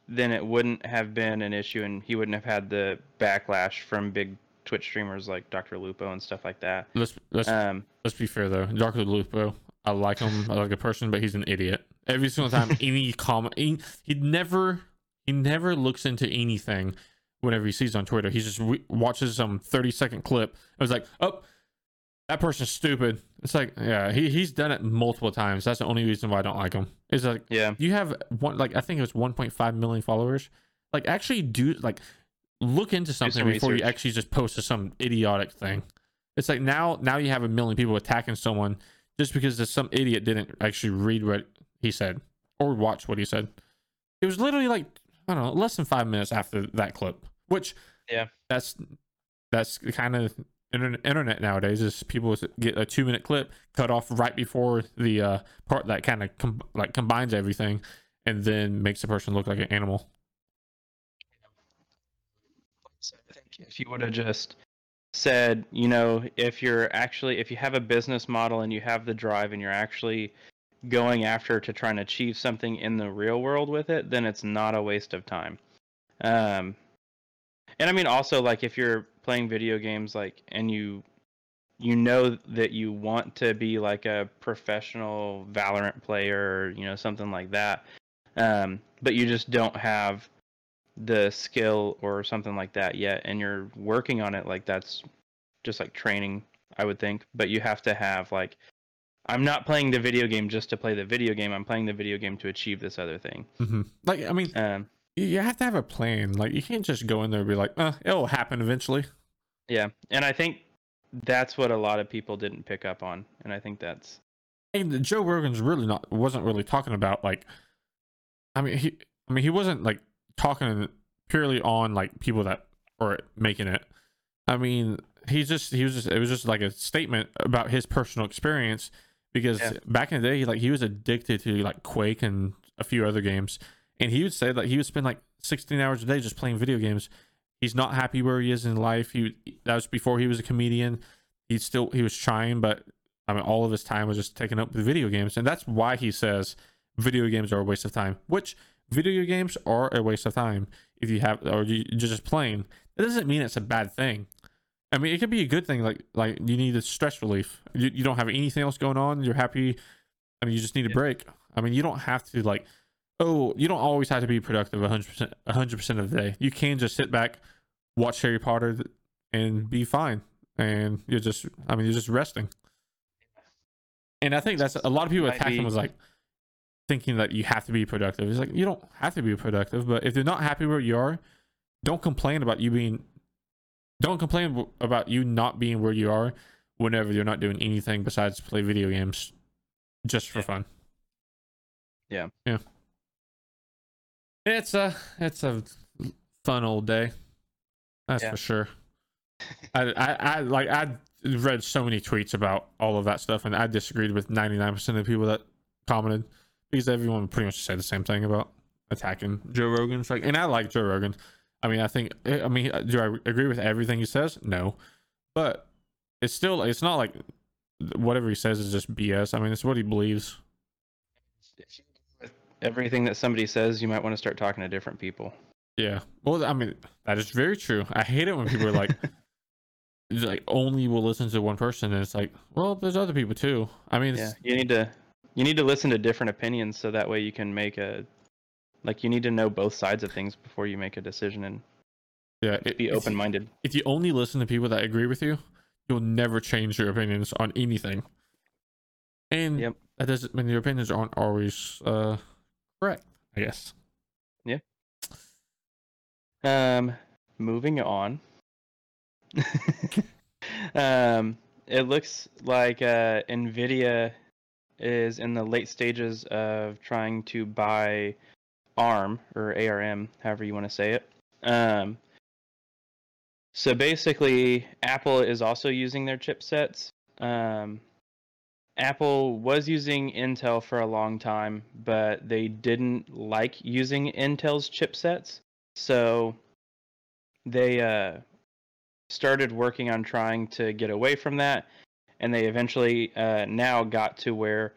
then it wouldn't have been an issue and he wouldn't have had the backlash from big twitch streamers like dr lupo and stuff like that Let's let's um let's be fair though. Dr. Lupo, I like him I <laughs> like a person, but he's an idiot. Every single time any <laughs> comment he, he never he never looks into anything whenever he sees on Twitter. He just re- watches some 30 second clip. It was like, oh, that person's stupid. It's like, yeah, he, he's done it multiple times. That's the only reason why I don't like him. It's like yeah you have one like I think it was 1.5 million followers. Like actually do like look into something some before you actually just post to some idiotic thing. It's like now now you have a million people attacking someone just because some idiot didn't actually read what he said or watch what he said. It was literally like I don't know, less than five minutes after that clip. Which Yeah. that's that's kind of internet, nowadays is people get a two minute clip cut off right before the uh, part that kind of com- like combines everything and then makes the person look like an animal. So I think if you would have just said, you know, if you're actually if you have a business model and you have the drive and you're actually going after to try and achieve something in the real world with it, then it's not a waste of time. Um and I mean also like if you're playing video games like and you you know that you want to be like a professional Valorant player, or, you know, something like that. Um but you just don't have the skill or something like that yet and you're working on it like that's just like training i would think but you have to have like i'm not playing the video game just to play the video game i'm playing the video game to achieve this other thing Mm-hmm. Like I mean, um you- you have to have a plan. Like you can't just go in there and be like, uh, it'll happen eventually. Yeah and i think that's what a lot of people didn't pick up on and i think that's And Joe Rogan's really not wasn't really talking about like I mean he I mean he wasn't like talking purely on like people that are making it. I mean he's just he was just it was just like a statement about his personal experience because Yeah. back in the day he, like he was addicted to like Quake and a few other games and he would say that he would spend like 16 hours a day just playing video games. He's not happy where he is in life. He that was before he was a comedian. He still he was trying but I mean, all of his time was just taken up with video games, and that's why he says video games are a waste of time. Which video games are a waste of time if you have, or you, you're just playing. That doesn't mean it's a bad thing. I mean, it could be a good thing. Like, like you need a stress relief. You, you don't have anything else going on. You're happy I mean, you just need a Yeah. break. I mean, you don't have to like, oh, you don't always have to be productive 100%, 100% of the day. You can just sit back, watch Harry Potter, and be fine. And you're just, I mean, you're just resting. And I think that's a lot of people attack was like thinking that you have to be productive. It's like you don't have to be productive, but if you're not happy where you are, don't complain about you being. Don't complain about you not being where you are whenever you're not doing anything besides play video games just for fun. Yeah. Yeah. It's a it's a fun old day. That's Yeah. for sure. I, I I like I read so many tweets about all of that stuff and I disagreed with 99% of the people that commented because everyone pretty much said the same thing about attacking Joe Rogan. It's like and I like Joe Rogan. I mean, I think eh, I mean, do I agree with everything he says? No. But it's still it's not like whatever he says is just BS. I mean, it's what he believes. With everything that somebody says, you might want to start talking to different people. Yeah. Well, I mean, that is very true. I hate it when people are like, <laughs> like only will listen to one person, and it's like, well, there's other people too. I mean, Yeah, you need to you need to listen to different opinions so that way you can make a like you need to know both sides of things before you make a decision and yeah, it- be open minded. If you only listen to people that agree with you, you'll never change your opinions on anything. And Yep. that doesn't mean your opinions aren't always uh correct. I guess. Yeah. Um, moving on. <laughs> um, it looks like uh, Nvidia is in the late stages of trying to buy ARM or ARM, however you want to say it. Um, so basically, Apple is also using their chipsets. Um, Apple was using Intel for a long time, but they didn't like using Intel's chipsets. So they uh, started working on trying to get away from that, and they eventually uh, now got to where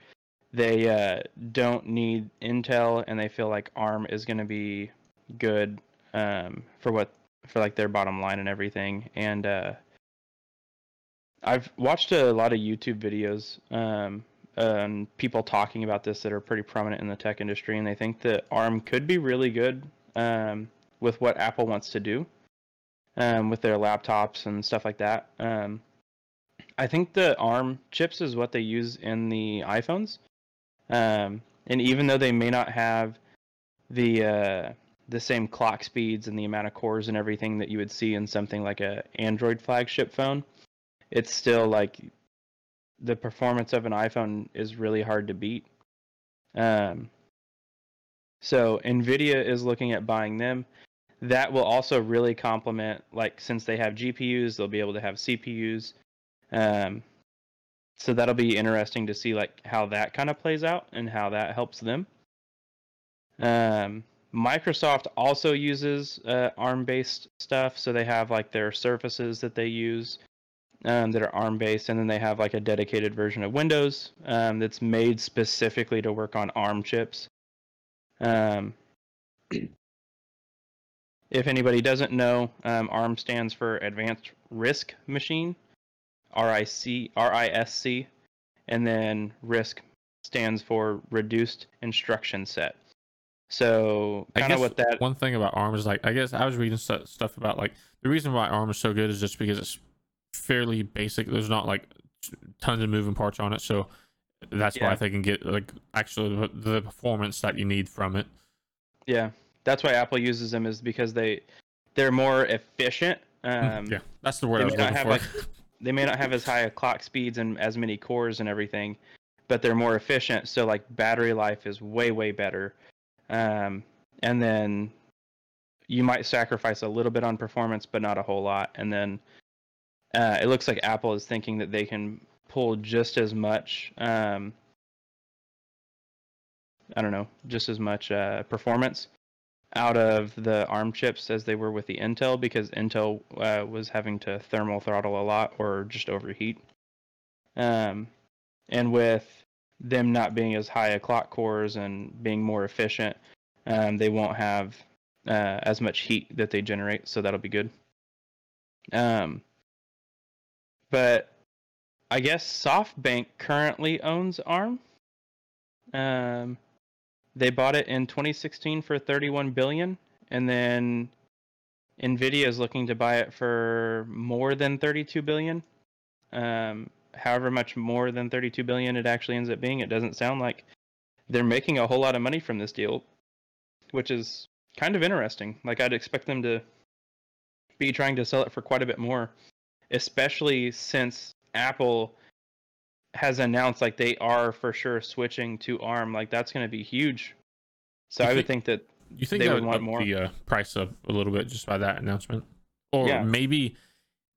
they uh, don't need Intel, and they feel like ARM is going to be good um, for what for like their bottom line and everything. And uh, I've watched a lot of YouTube videos um, people talking about this that are pretty prominent in the tech industry, and they think that ARM could be really good um, with what Apple wants to do um, with their laptops and stuff like that. Um, I think the ARM chips is what they use in the iPhones, um, and even though they may not have the uh, the same clock speeds and the amount of cores and everything that you would see in something like a Android flagship phone, it's still like the performance of an iPhone is really hard to beat. Um, so Nvidia is looking at buying them. That will also really complement, like since they have GPUs, they'll be able to have CPUs. Um, so that'll be interesting to see like how that kind of plays out and how that helps them. Um, Microsoft also uses uh, ARM-based stuff, so they have like their surfaces that they use um, that are ARM-based, and then they have like a dedicated version of Windows um, that's made specifically to work on ARM chips. Um, <clears throat> if anybody doesn't know, um, ARM stands for Advanced RISC Machine, RIC, RISC, and then RISC stands for Reduced Instruction Set. So I kind of what that one thing about ARM is like I guess I was reading stu- stuff about like the reason why ARM is so good is just because it's fairly basic. There's not like tons of moving parts on it, so that's why Yeah. they can get like actually the, performance that you need from it. Yeah, that's why Apple uses them is because they they're more efficient. Um, yeah, that's the word I was looking have, for. They may not have as high a clock speeds and as many cores and everything, but they're more efficient. So like battery life is way way better. Um, and then you might sacrifice a little bit on performance, but not a whole lot. And then uh, it looks like Apple is thinking that they can pull just as much. Um, I don't know, just as much uh, performance out of the ARM chips as they were with the Intel because Intel uh, was having to thermal throttle a lot or just overheat. Um, and with them not being as high a clock cores and being more efficient, um, they won't have uh, as much heat that they generate, so that'll be good. Um, but I guess SoftBank currently owns ARM. Um, they bought it in 2016 for 31 billion, and then Nvidia is looking to buy it for more than 32 billion. Um, however much more than 32 billion it actually ends up being, it doesn't sound like they're making a whole lot of money from this deal, which is kind of interesting. Like I'd expect them to be trying to sell it for quite a bit more, especially since Apple has announced like they are for sure switching to ARM. Like that's going to be huge. So You I would think- think that You think They that would would want more. the uh, price up a little bit just by that announcement, or Yeah. maybe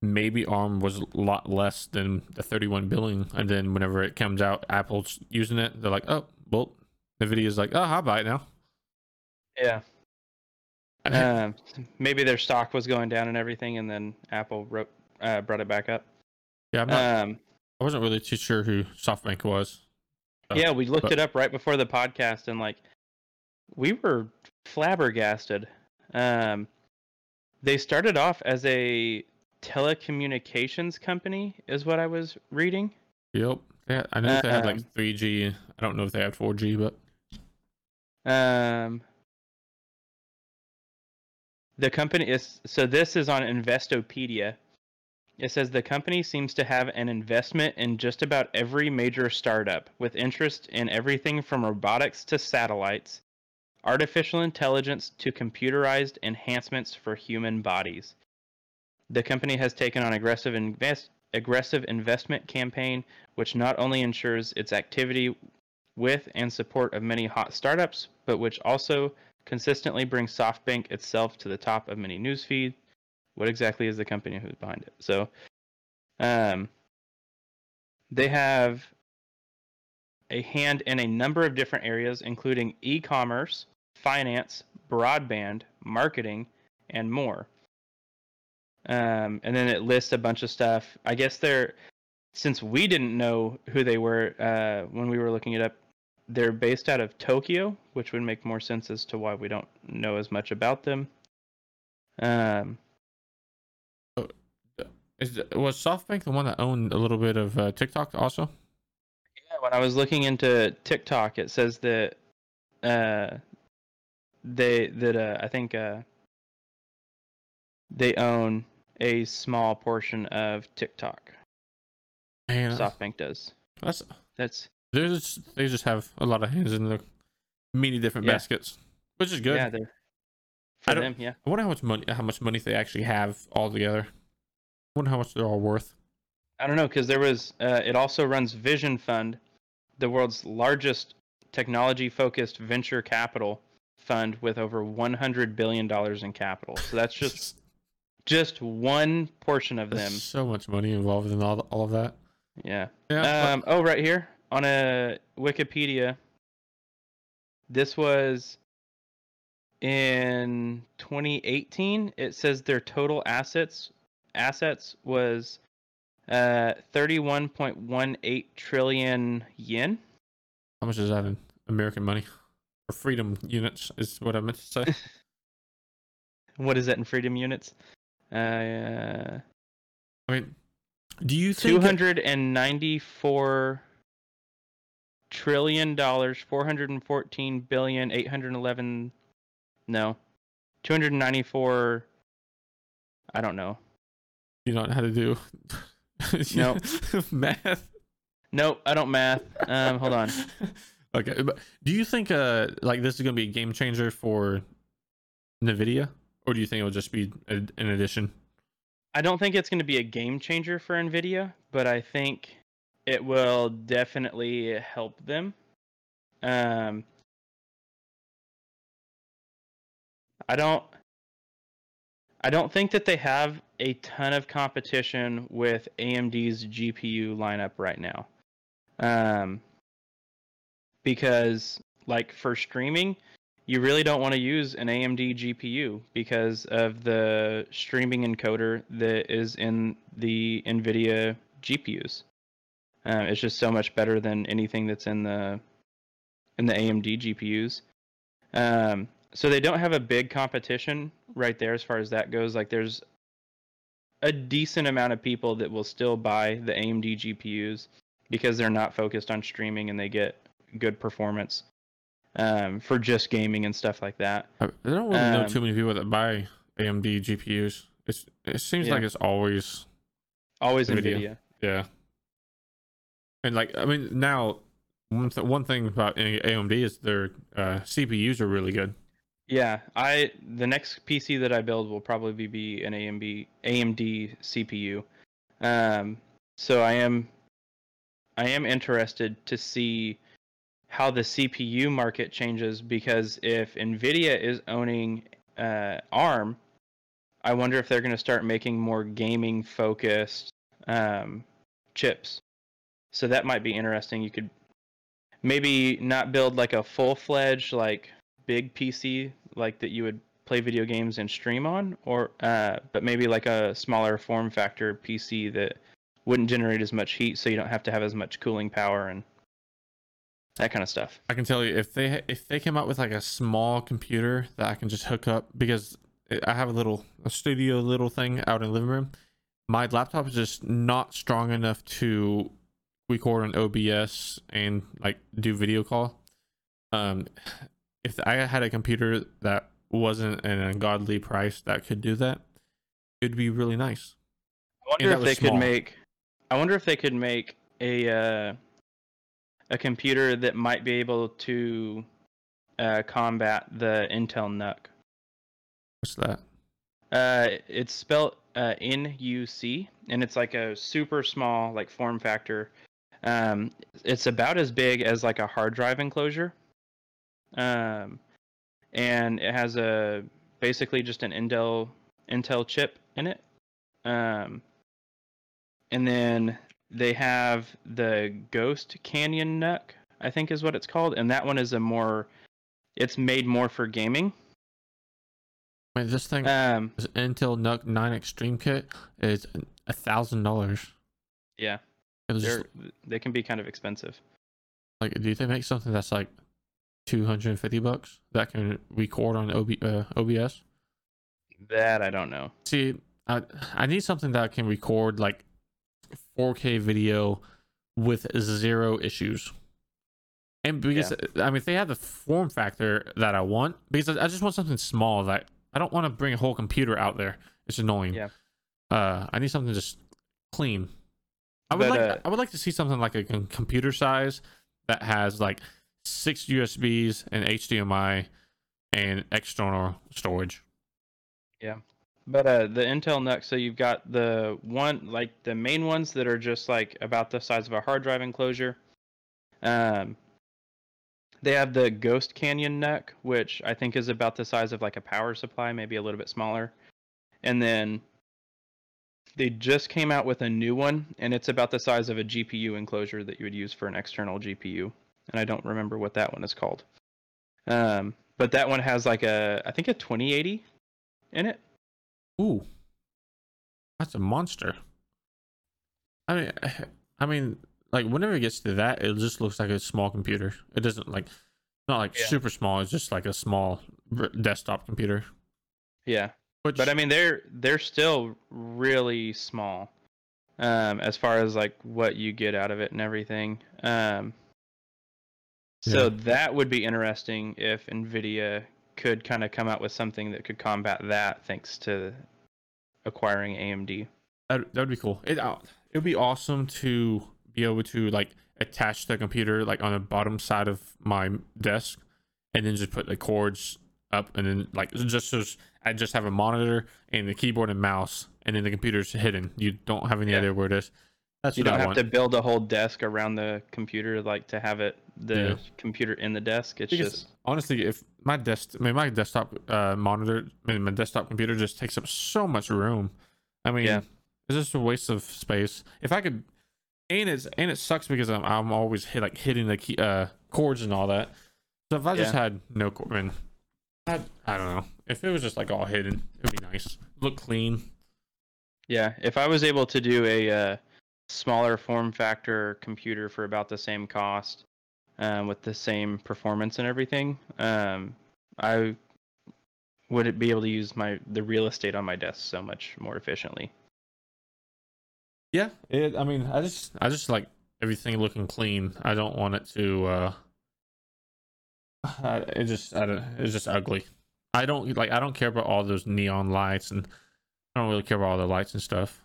maybe ARM was a lot less than the 31 billion, and then whenever it comes out, Apple's using it. They're like, oh, well, Nvidia's like, oh, I'll buy it now. yeah, um, <laughs> maybe their stock was going down and everything, and then Apple wrote, uh, brought it back up. yeah, I'm not, Um, I wasn't really too sure who SoftBank was. Uh, yeah, we looked but- it up right before the podcast, and like we were flabbergasted. Um, they started off as a telecommunications company, is what I was reading. Yep. Yeah, I know they had like Um, 3G. I don't know if they had 4G, but Um, the company is so this is on Investopedia. It says the company seems to have an investment in just about every major startup with interest in everything from robotics to satellites, artificial intelligence to computerized enhancements for human bodies. The company has taken on aggressive invest aggressive investment campaign which not only ensures its activity with and support of many hot startups, but which also consistently brings SoftBank itself to the top of many newsfeed. What exactly is the company who's behind it? So, um, they have a hand in a number of different areas, including e-commerce, finance, broadband, marketing, and more. Um, and then it lists a bunch of stuff. I guess they're since we didn't know who they were uh, when we were looking it up, they're based out of Tokyo, which would make more sense as to why we don't know as much about them. Um, is was SoftBank the one that owned a little bit of uh, TikTok also? yeah, when I was looking into TikTok, it says that uh, they that uh, I think uh, they own a small portion of TikTok. Man, SoftBank does. that's That's there's they just have a lot of hands in the many different Yeah. baskets, which is good. yeah, they're I for don't- them. Yeah. I wonder how much money how much money they actually have all together. Wonder how much they're all worth. I don't know because there was. Uh, it also runs Vision Fund, the world's largest technology-focused venture capital fund with over 100 billion dollars in capital. So that's just <laughs> just one portion of There's them. so much money involved in all all of that. Yeah. Yeah. Um. Oh, right here on a Wikipedia. This was in 2018. It says their total assets assets was uh 31.18 trillion yen. how much is that in American money? Or freedom units is what I meant to say. <laughs> What is that in freedom units? Uh, I mean, do you think two hundred and ninety-four trillion dollars, four hundred and fourteen billion, eight hundred and eleven. No, two hundred and ninety-four. I don't know. You don't know how to do <laughs> No. <laughs> math? Nope, I don't math. Um, hold on. <laughs> Okay, but do you think uh like this is gonna be a game changer for Nvidia, or do you think it'll just be a, an addition? I don't think it's going to be a game changer for Nvidia, but I think it will definitely help them. Um, I don't. I don't think that they have a ton of competition with AMD's GPU lineup right now. Um, because like for streaming, you really don't want to use an AMD GPU because of the streaming encoder that is in the NVIDIA GPUs. Uh, it's just so much better than anything that's in the in the AMD GPUs. Um, so they don't have a big competition right there as far as that goes. Like there's a decent amount of people that will still buy the AMD GPUs because they're not focused on streaming and they get good performance um, for just gaming and stuff like that. I don't really know Um, too many people that buy AMD GPUs. It's it seems Yeah. like it's always Always Nvidia. Nvidia. yeah. And like I mean now one th- one thing about AMD is their uh, CPUs are really good. Yeah, I the next PC that I build will probably be an AMD AMD CPU. Um, so I am I am interested to see how the CPU market changes because if Nvidia is owning uh, ARM, I wonder if they're going to start making more gaming focused um, chips. So that might be interesting. You could maybe not build like a full fledged like big PC like that you would play video games and stream on, or uh, but maybe like a smaller form factor PC that wouldn't generate as much heat, so you don't have to have as much cooling power and that kind of stuff. I can tell you if they if they came out with like a small computer that I can just hook up because I have a little a studio little thing out in the living room. My laptop is just not strong enough to record on OBS and like do video call. Um, if I had a computer that wasn't an ungodly price that could do that, it'd be really nice. I wonder if they small. could make. I wonder if they could make a uh, a computer that might be able to uh, combat the Intel NUC. What's that? Uh, it's spelled uh, NUC, and it's like a super small like form factor. Um, it's about as big as like a hard drive enclosure. Um, and it has a basically just an Intel Intel chip in it. Um, and then they have the Ghost Canyon NUC, I think is what it's called, and that one is a more. It's made more for gaming. Mean, this thing, Um, this Intel NUC 9 Extreme Kit, is a thousand dollars. yeah. Was just they can be kind of expensive. Like, do they make something that's like two hundred and fifty bucks that can record on OB, uh, OBS? That I don't know. See, I I need something that can record like four K video with zero issues. And because I mean, if they have the form factor that I want, because I I just want something small that I don't want to bring a whole computer out there. It's annoying. Yeah. Uh, I need something just clean. I would But, like uh, I would like to see something like a computer size that has like six USBs and HDMI and external storage. Yeah, but uh, the Intel NUC, so you've got the one like the main ones that are just like about the size of a hard drive enclosure. Um, they have the Ghost Canyon NUC, which I think is about the size of like a power supply, maybe a little bit smaller. And then they just came out with a new one, and it's about the size of a GPU enclosure that you would use for an external GPU. And I don't remember what that one is called. Um, but that one has like a, I think a 2080 in it. Ooh, that's a monster. I mean, <laughs> I mean, like whenever it gets to that, it just looks like a small computer. It doesn't like, not like Yeah. super small. It's just like a small desktop computer. Yeah. Which, but I mean they're they're still really small um as far as like what you get out of it and everything um so Yeah. that would be interesting if nvidia could kind of come out with something that could combat that thanks to acquiring amd that that would be cool. It uh, it would be awesome to be able to like attach the computer like on the bottom side of my desk, and then just put the cords up, and then like just so I just have a monitor and the keyboard and mouse, and then the computer's hidden. You don't have any Yeah. idea where it is. That's you don't I have want. to build a whole desk around the computer like to have it the Yeah. computer in the desk it's Because just honestly, if my desk, I mean, my desktop uh, monitor, I mean, my desktop computer just takes up so much room. I mean, Yeah. it's just a waste of space. If I could, and it's and it sucks because I'm I'm always hit, like hitting the key, uh cords and all that. So if I just had no cord, I mean, I I don't know. If it was just like all hidden, it'd be nice. Look clean. Yeah, if I was able to do a uh, smaller form factor computer for about the same cost, um, with the same performance and everything, um, I would it be able to use my the real estate on my desk so much more efficiently. Yeah, it. I mean, I just I just like everything looking clean. I don't want it to uh Uh, it just I don't, it's just ugly. I don't like I don't care about all those neon lights and I don't really care about all the lights and stuff.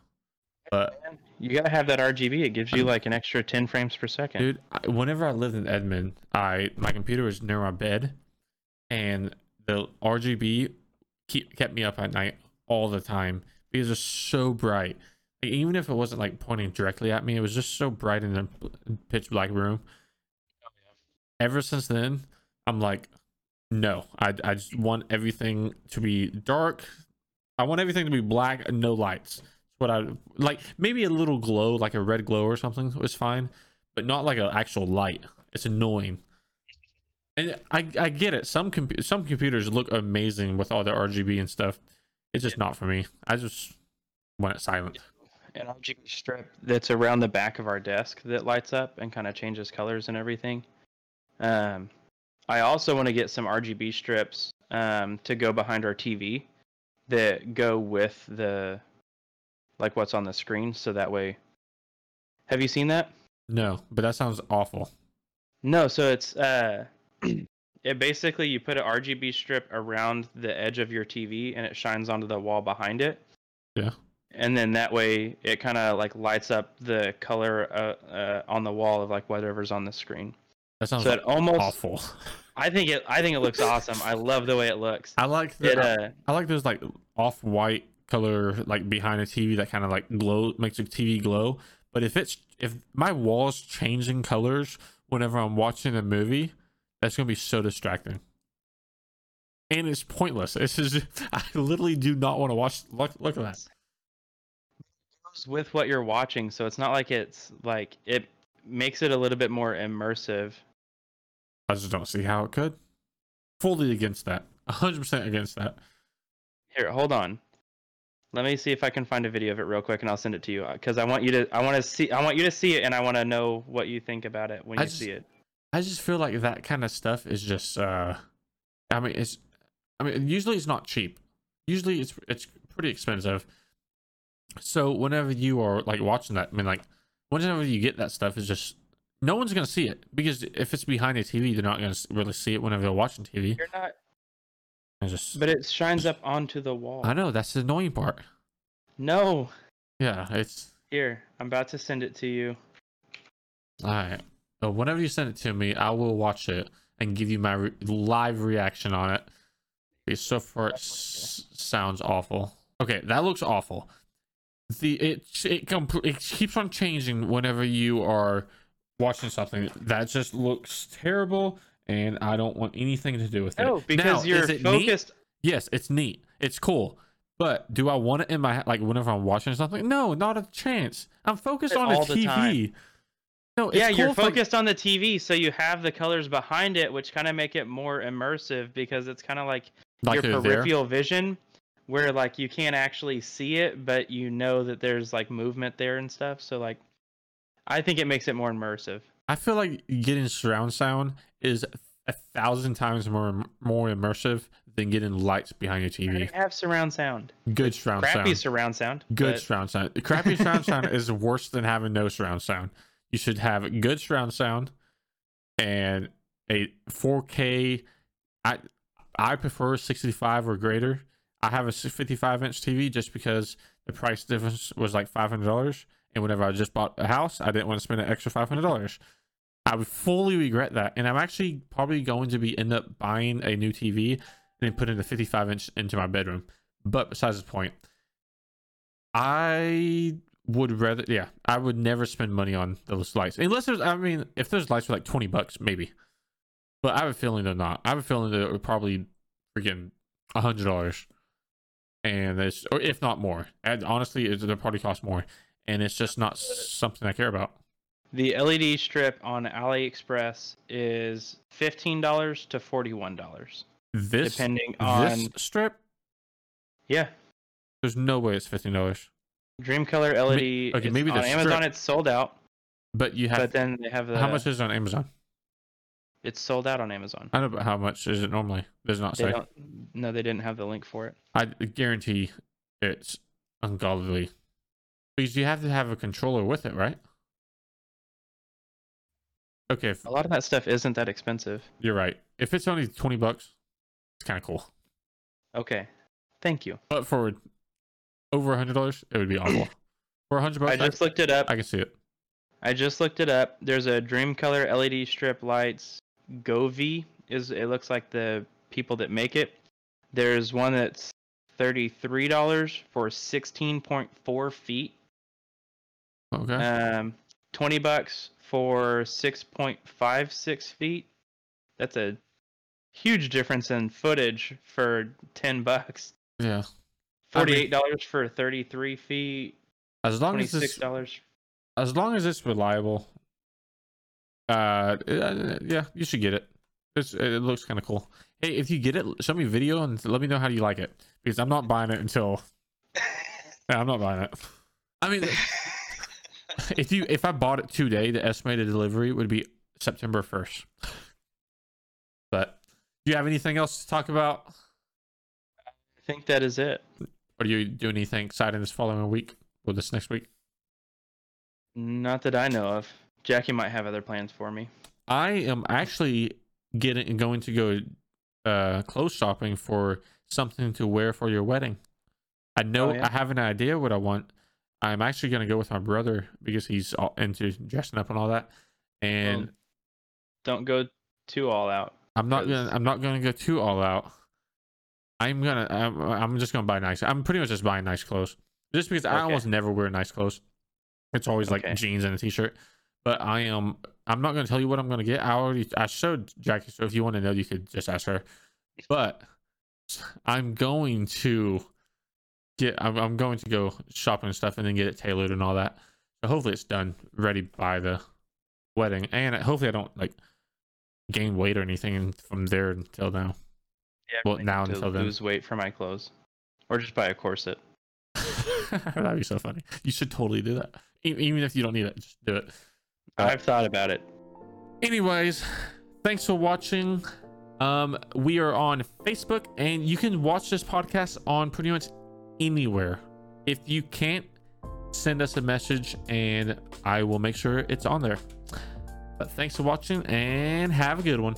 But You gotta have that RGB. It gives you like an extra 10 frames per second. dude, I, whenever I lived in Edmond, I my computer was near my bed, and the RGB keep kept me up at night all the time because it's so bright. Like, even if it wasn't like pointing directly at me, it was just so bright in the pitch black room. Ever since then, I'm like, no, I I just want everything to be dark. I want everything to be black and no lights. What I like, maybe a little glow, like a red glow or something, was fine, but not like an actual light. It's annoying. And I I get it. Some compu- some computers look amazing with all the RGB and stuff. It's just not for me. I just want it silent. An RGB strip that's around the back of our desk that lights up and kind of changes colors and everything. Um, I also want to get some RGB strips um, to go behind our TV that go with the like what's on the screen, so that way. Have you seen that? No, but that sounds awful. No, so it's uh <clears throat> it basically you put an RGB strip around the edge of your TV and it shines onto the wall behind it. Yeah. And then that way it kind of like lights up the color uh, uh, on the wall of like whatever's on the screen. That sounds So it almost awful. I think it I think it looks awesome. I love the way it looks. I like the, It uh I like those like off white color like behind a TV that kind of like glow makes the TV glow. But if it's if my wall's changing colors whenever I'm watching a movie, that's gonna be so distracting. And it's pointless. It's just <laughs> I literally do not want to watch. Look, look at that. with what you're watching, so it's not like it's like it makes it a little bit more immersive. I just don't see how it could. Fully against that. hundred percent against that. Here, hold on. Let me see if I can find a video of it real quick, and I'll send it to you because I want you to. I want to see. I want you to see it, and I want to know what you think about it when I you just- see it. I just feel like that kind of stuff is just uh I mean it's I mean usually it's not cheap. Usually it's it's pretty expensive. So whenever you are like watching that, I mean like whenever you get that stuff is just no one's going to see it because if it's behind a TV, they're not going to really see it whenever they're watching TV. You're not, It's just but it shines up onto the wall. I know that's the annoying part. No, Yeah, it's here. I'm about to send it to you. all right. So whenever you send it to me, I will watch it and give you my re- live reaction on it. Because so far it s- sounds awful. Okay, that looks awful. The it it, compl- it keeps on changing whenever you are watching something. That just looks terrible, and I don't want anything to do with it. No, because Now, you're is it neat? focused. Yes, it's neat. It's cool. But do I want it in my like whenever I'm watching something? No, not a chance. I'm focused on a All the TV. No, it's yeah, cool you're if, like, focused on the TV, so you have the colors behind it, which kind of make it more immersive because it's kind of like, like your they're there. peripheral vision, where like you can't actually see it, but you know that there's like movement there and stuff. So like, I think it makes it more immersive. I feel like getting surround sound is a thousand times more more immersive than getting lights behind your You TV. have surround sound. Good surround Crappy sound. Crappy surround sound. Good but surround sound. <laughs> Crappy surround sound is worse than having no surround sound. You should have good surround sound and a 4K. I I prefer 65 or greater. I have a 55 inch TV just because the price difference was like $500. And whenever I just bought a house, I didn't want to spend an extra $500. I would fully regret that. And I'm actually probably going to be end up buying a new TV and then putting the 55 inch into my bedroom. But besides the point, I would rather, yeah, I would never spend money on those lights unless there's, I mean, if those lights were like 20 bucks, maybe. But I have a feeling they're not. I have a feeling they're probably freaking hundred dollars, and it's or if not more. And honestly, it, they'll probably cost more, and it's just not something I care about. The LED strip on AliExpress is fifteen dollars to forty-one dollars, This depending on this strip, yeah. there's no way it's fifteen dollars. Dream Dreamcolor LED. okay, it's- maybe the on Amazon strip- it's sold out, But you have but then they have the how much is it on Amazon? it's sold out on Amazon. I don't know about how much is it normally. There's not They say. No, they didn't have the link for it. I guarantee it's ungodly. Because you have to have a controller with it, right? Okay, if, A lot of that stuff isn't that expensive. you're right. If it's only twenty bucks, it's kind of cool. Okay. Thank you. But for over a hundred dollars, it would be <coughs> awful. For a hundred bucks, I, just looked it up. I can see it. I just looked it up. There's a Dream Color LED strip lights. Govee is it looks like the people that make it. There's one that's thirty-three dollars for sixteen point four feet. Okay. Um, twenty bucks for six point five six feet. That's a huge difference in footage for ten bucks. yeah. I mean- Forty-eight dollars for thirty-three feet. As long as Twenty-six it's dollars. as long as it's reliable, uh, uh, yeah, you should get it. It's, it looks kind of cool. Hey, if you get it, show me video and let me know how you like it because I'm not buying it until. <laughs> Yeah, I'm not buying it. I mean, if you if I bought it today, the estimated delivery would be September first. But do you have anything else to talk about? I think that is it. Or do you do anything exciting this following week or this next week? Not that I know of. Jackie might have other plans for me. I am actually getting going to go uh clothes shopping for something to wear for your wedding. I know Oh, yeah? I have an idea what I want. I'm actually going to go with my brother because he's all into dressing up and all that. And Well, Don't go too all out. I'm not 'cause- gonna I'm not gonna go too all out. I'm gonna I'm, I'm just gonna buy nice. I'm pretty much just buying nice clothes, just because I almost never wear nice clothes. It's always like jeans and a t-shirt. But I am I'm not gonna tell you what I'm gonna get. I already I showed Jackie, so if you want to know, you could just ask her. But I'm going to get I'm, I'm going to go shopping and stuff and then get it tailored and all that. So hopefully it's done ready by the wedding, and hopefully I don't like gain weight or anything from there until now. Yeah, Well, now until then. lose weight for my clothes, or just buy a corset. <laughs> That'd be so funny. You should totally do that. E- Even if you don't need it, just do it. Uh, I've thought about it. Anyways, thanks for watching. Um, we are on Facebook, and you can watch this podcast on pretty much anywhere. If you can't, send us a message, and I will make sure it's on there. But thanks for watching, and have a good one.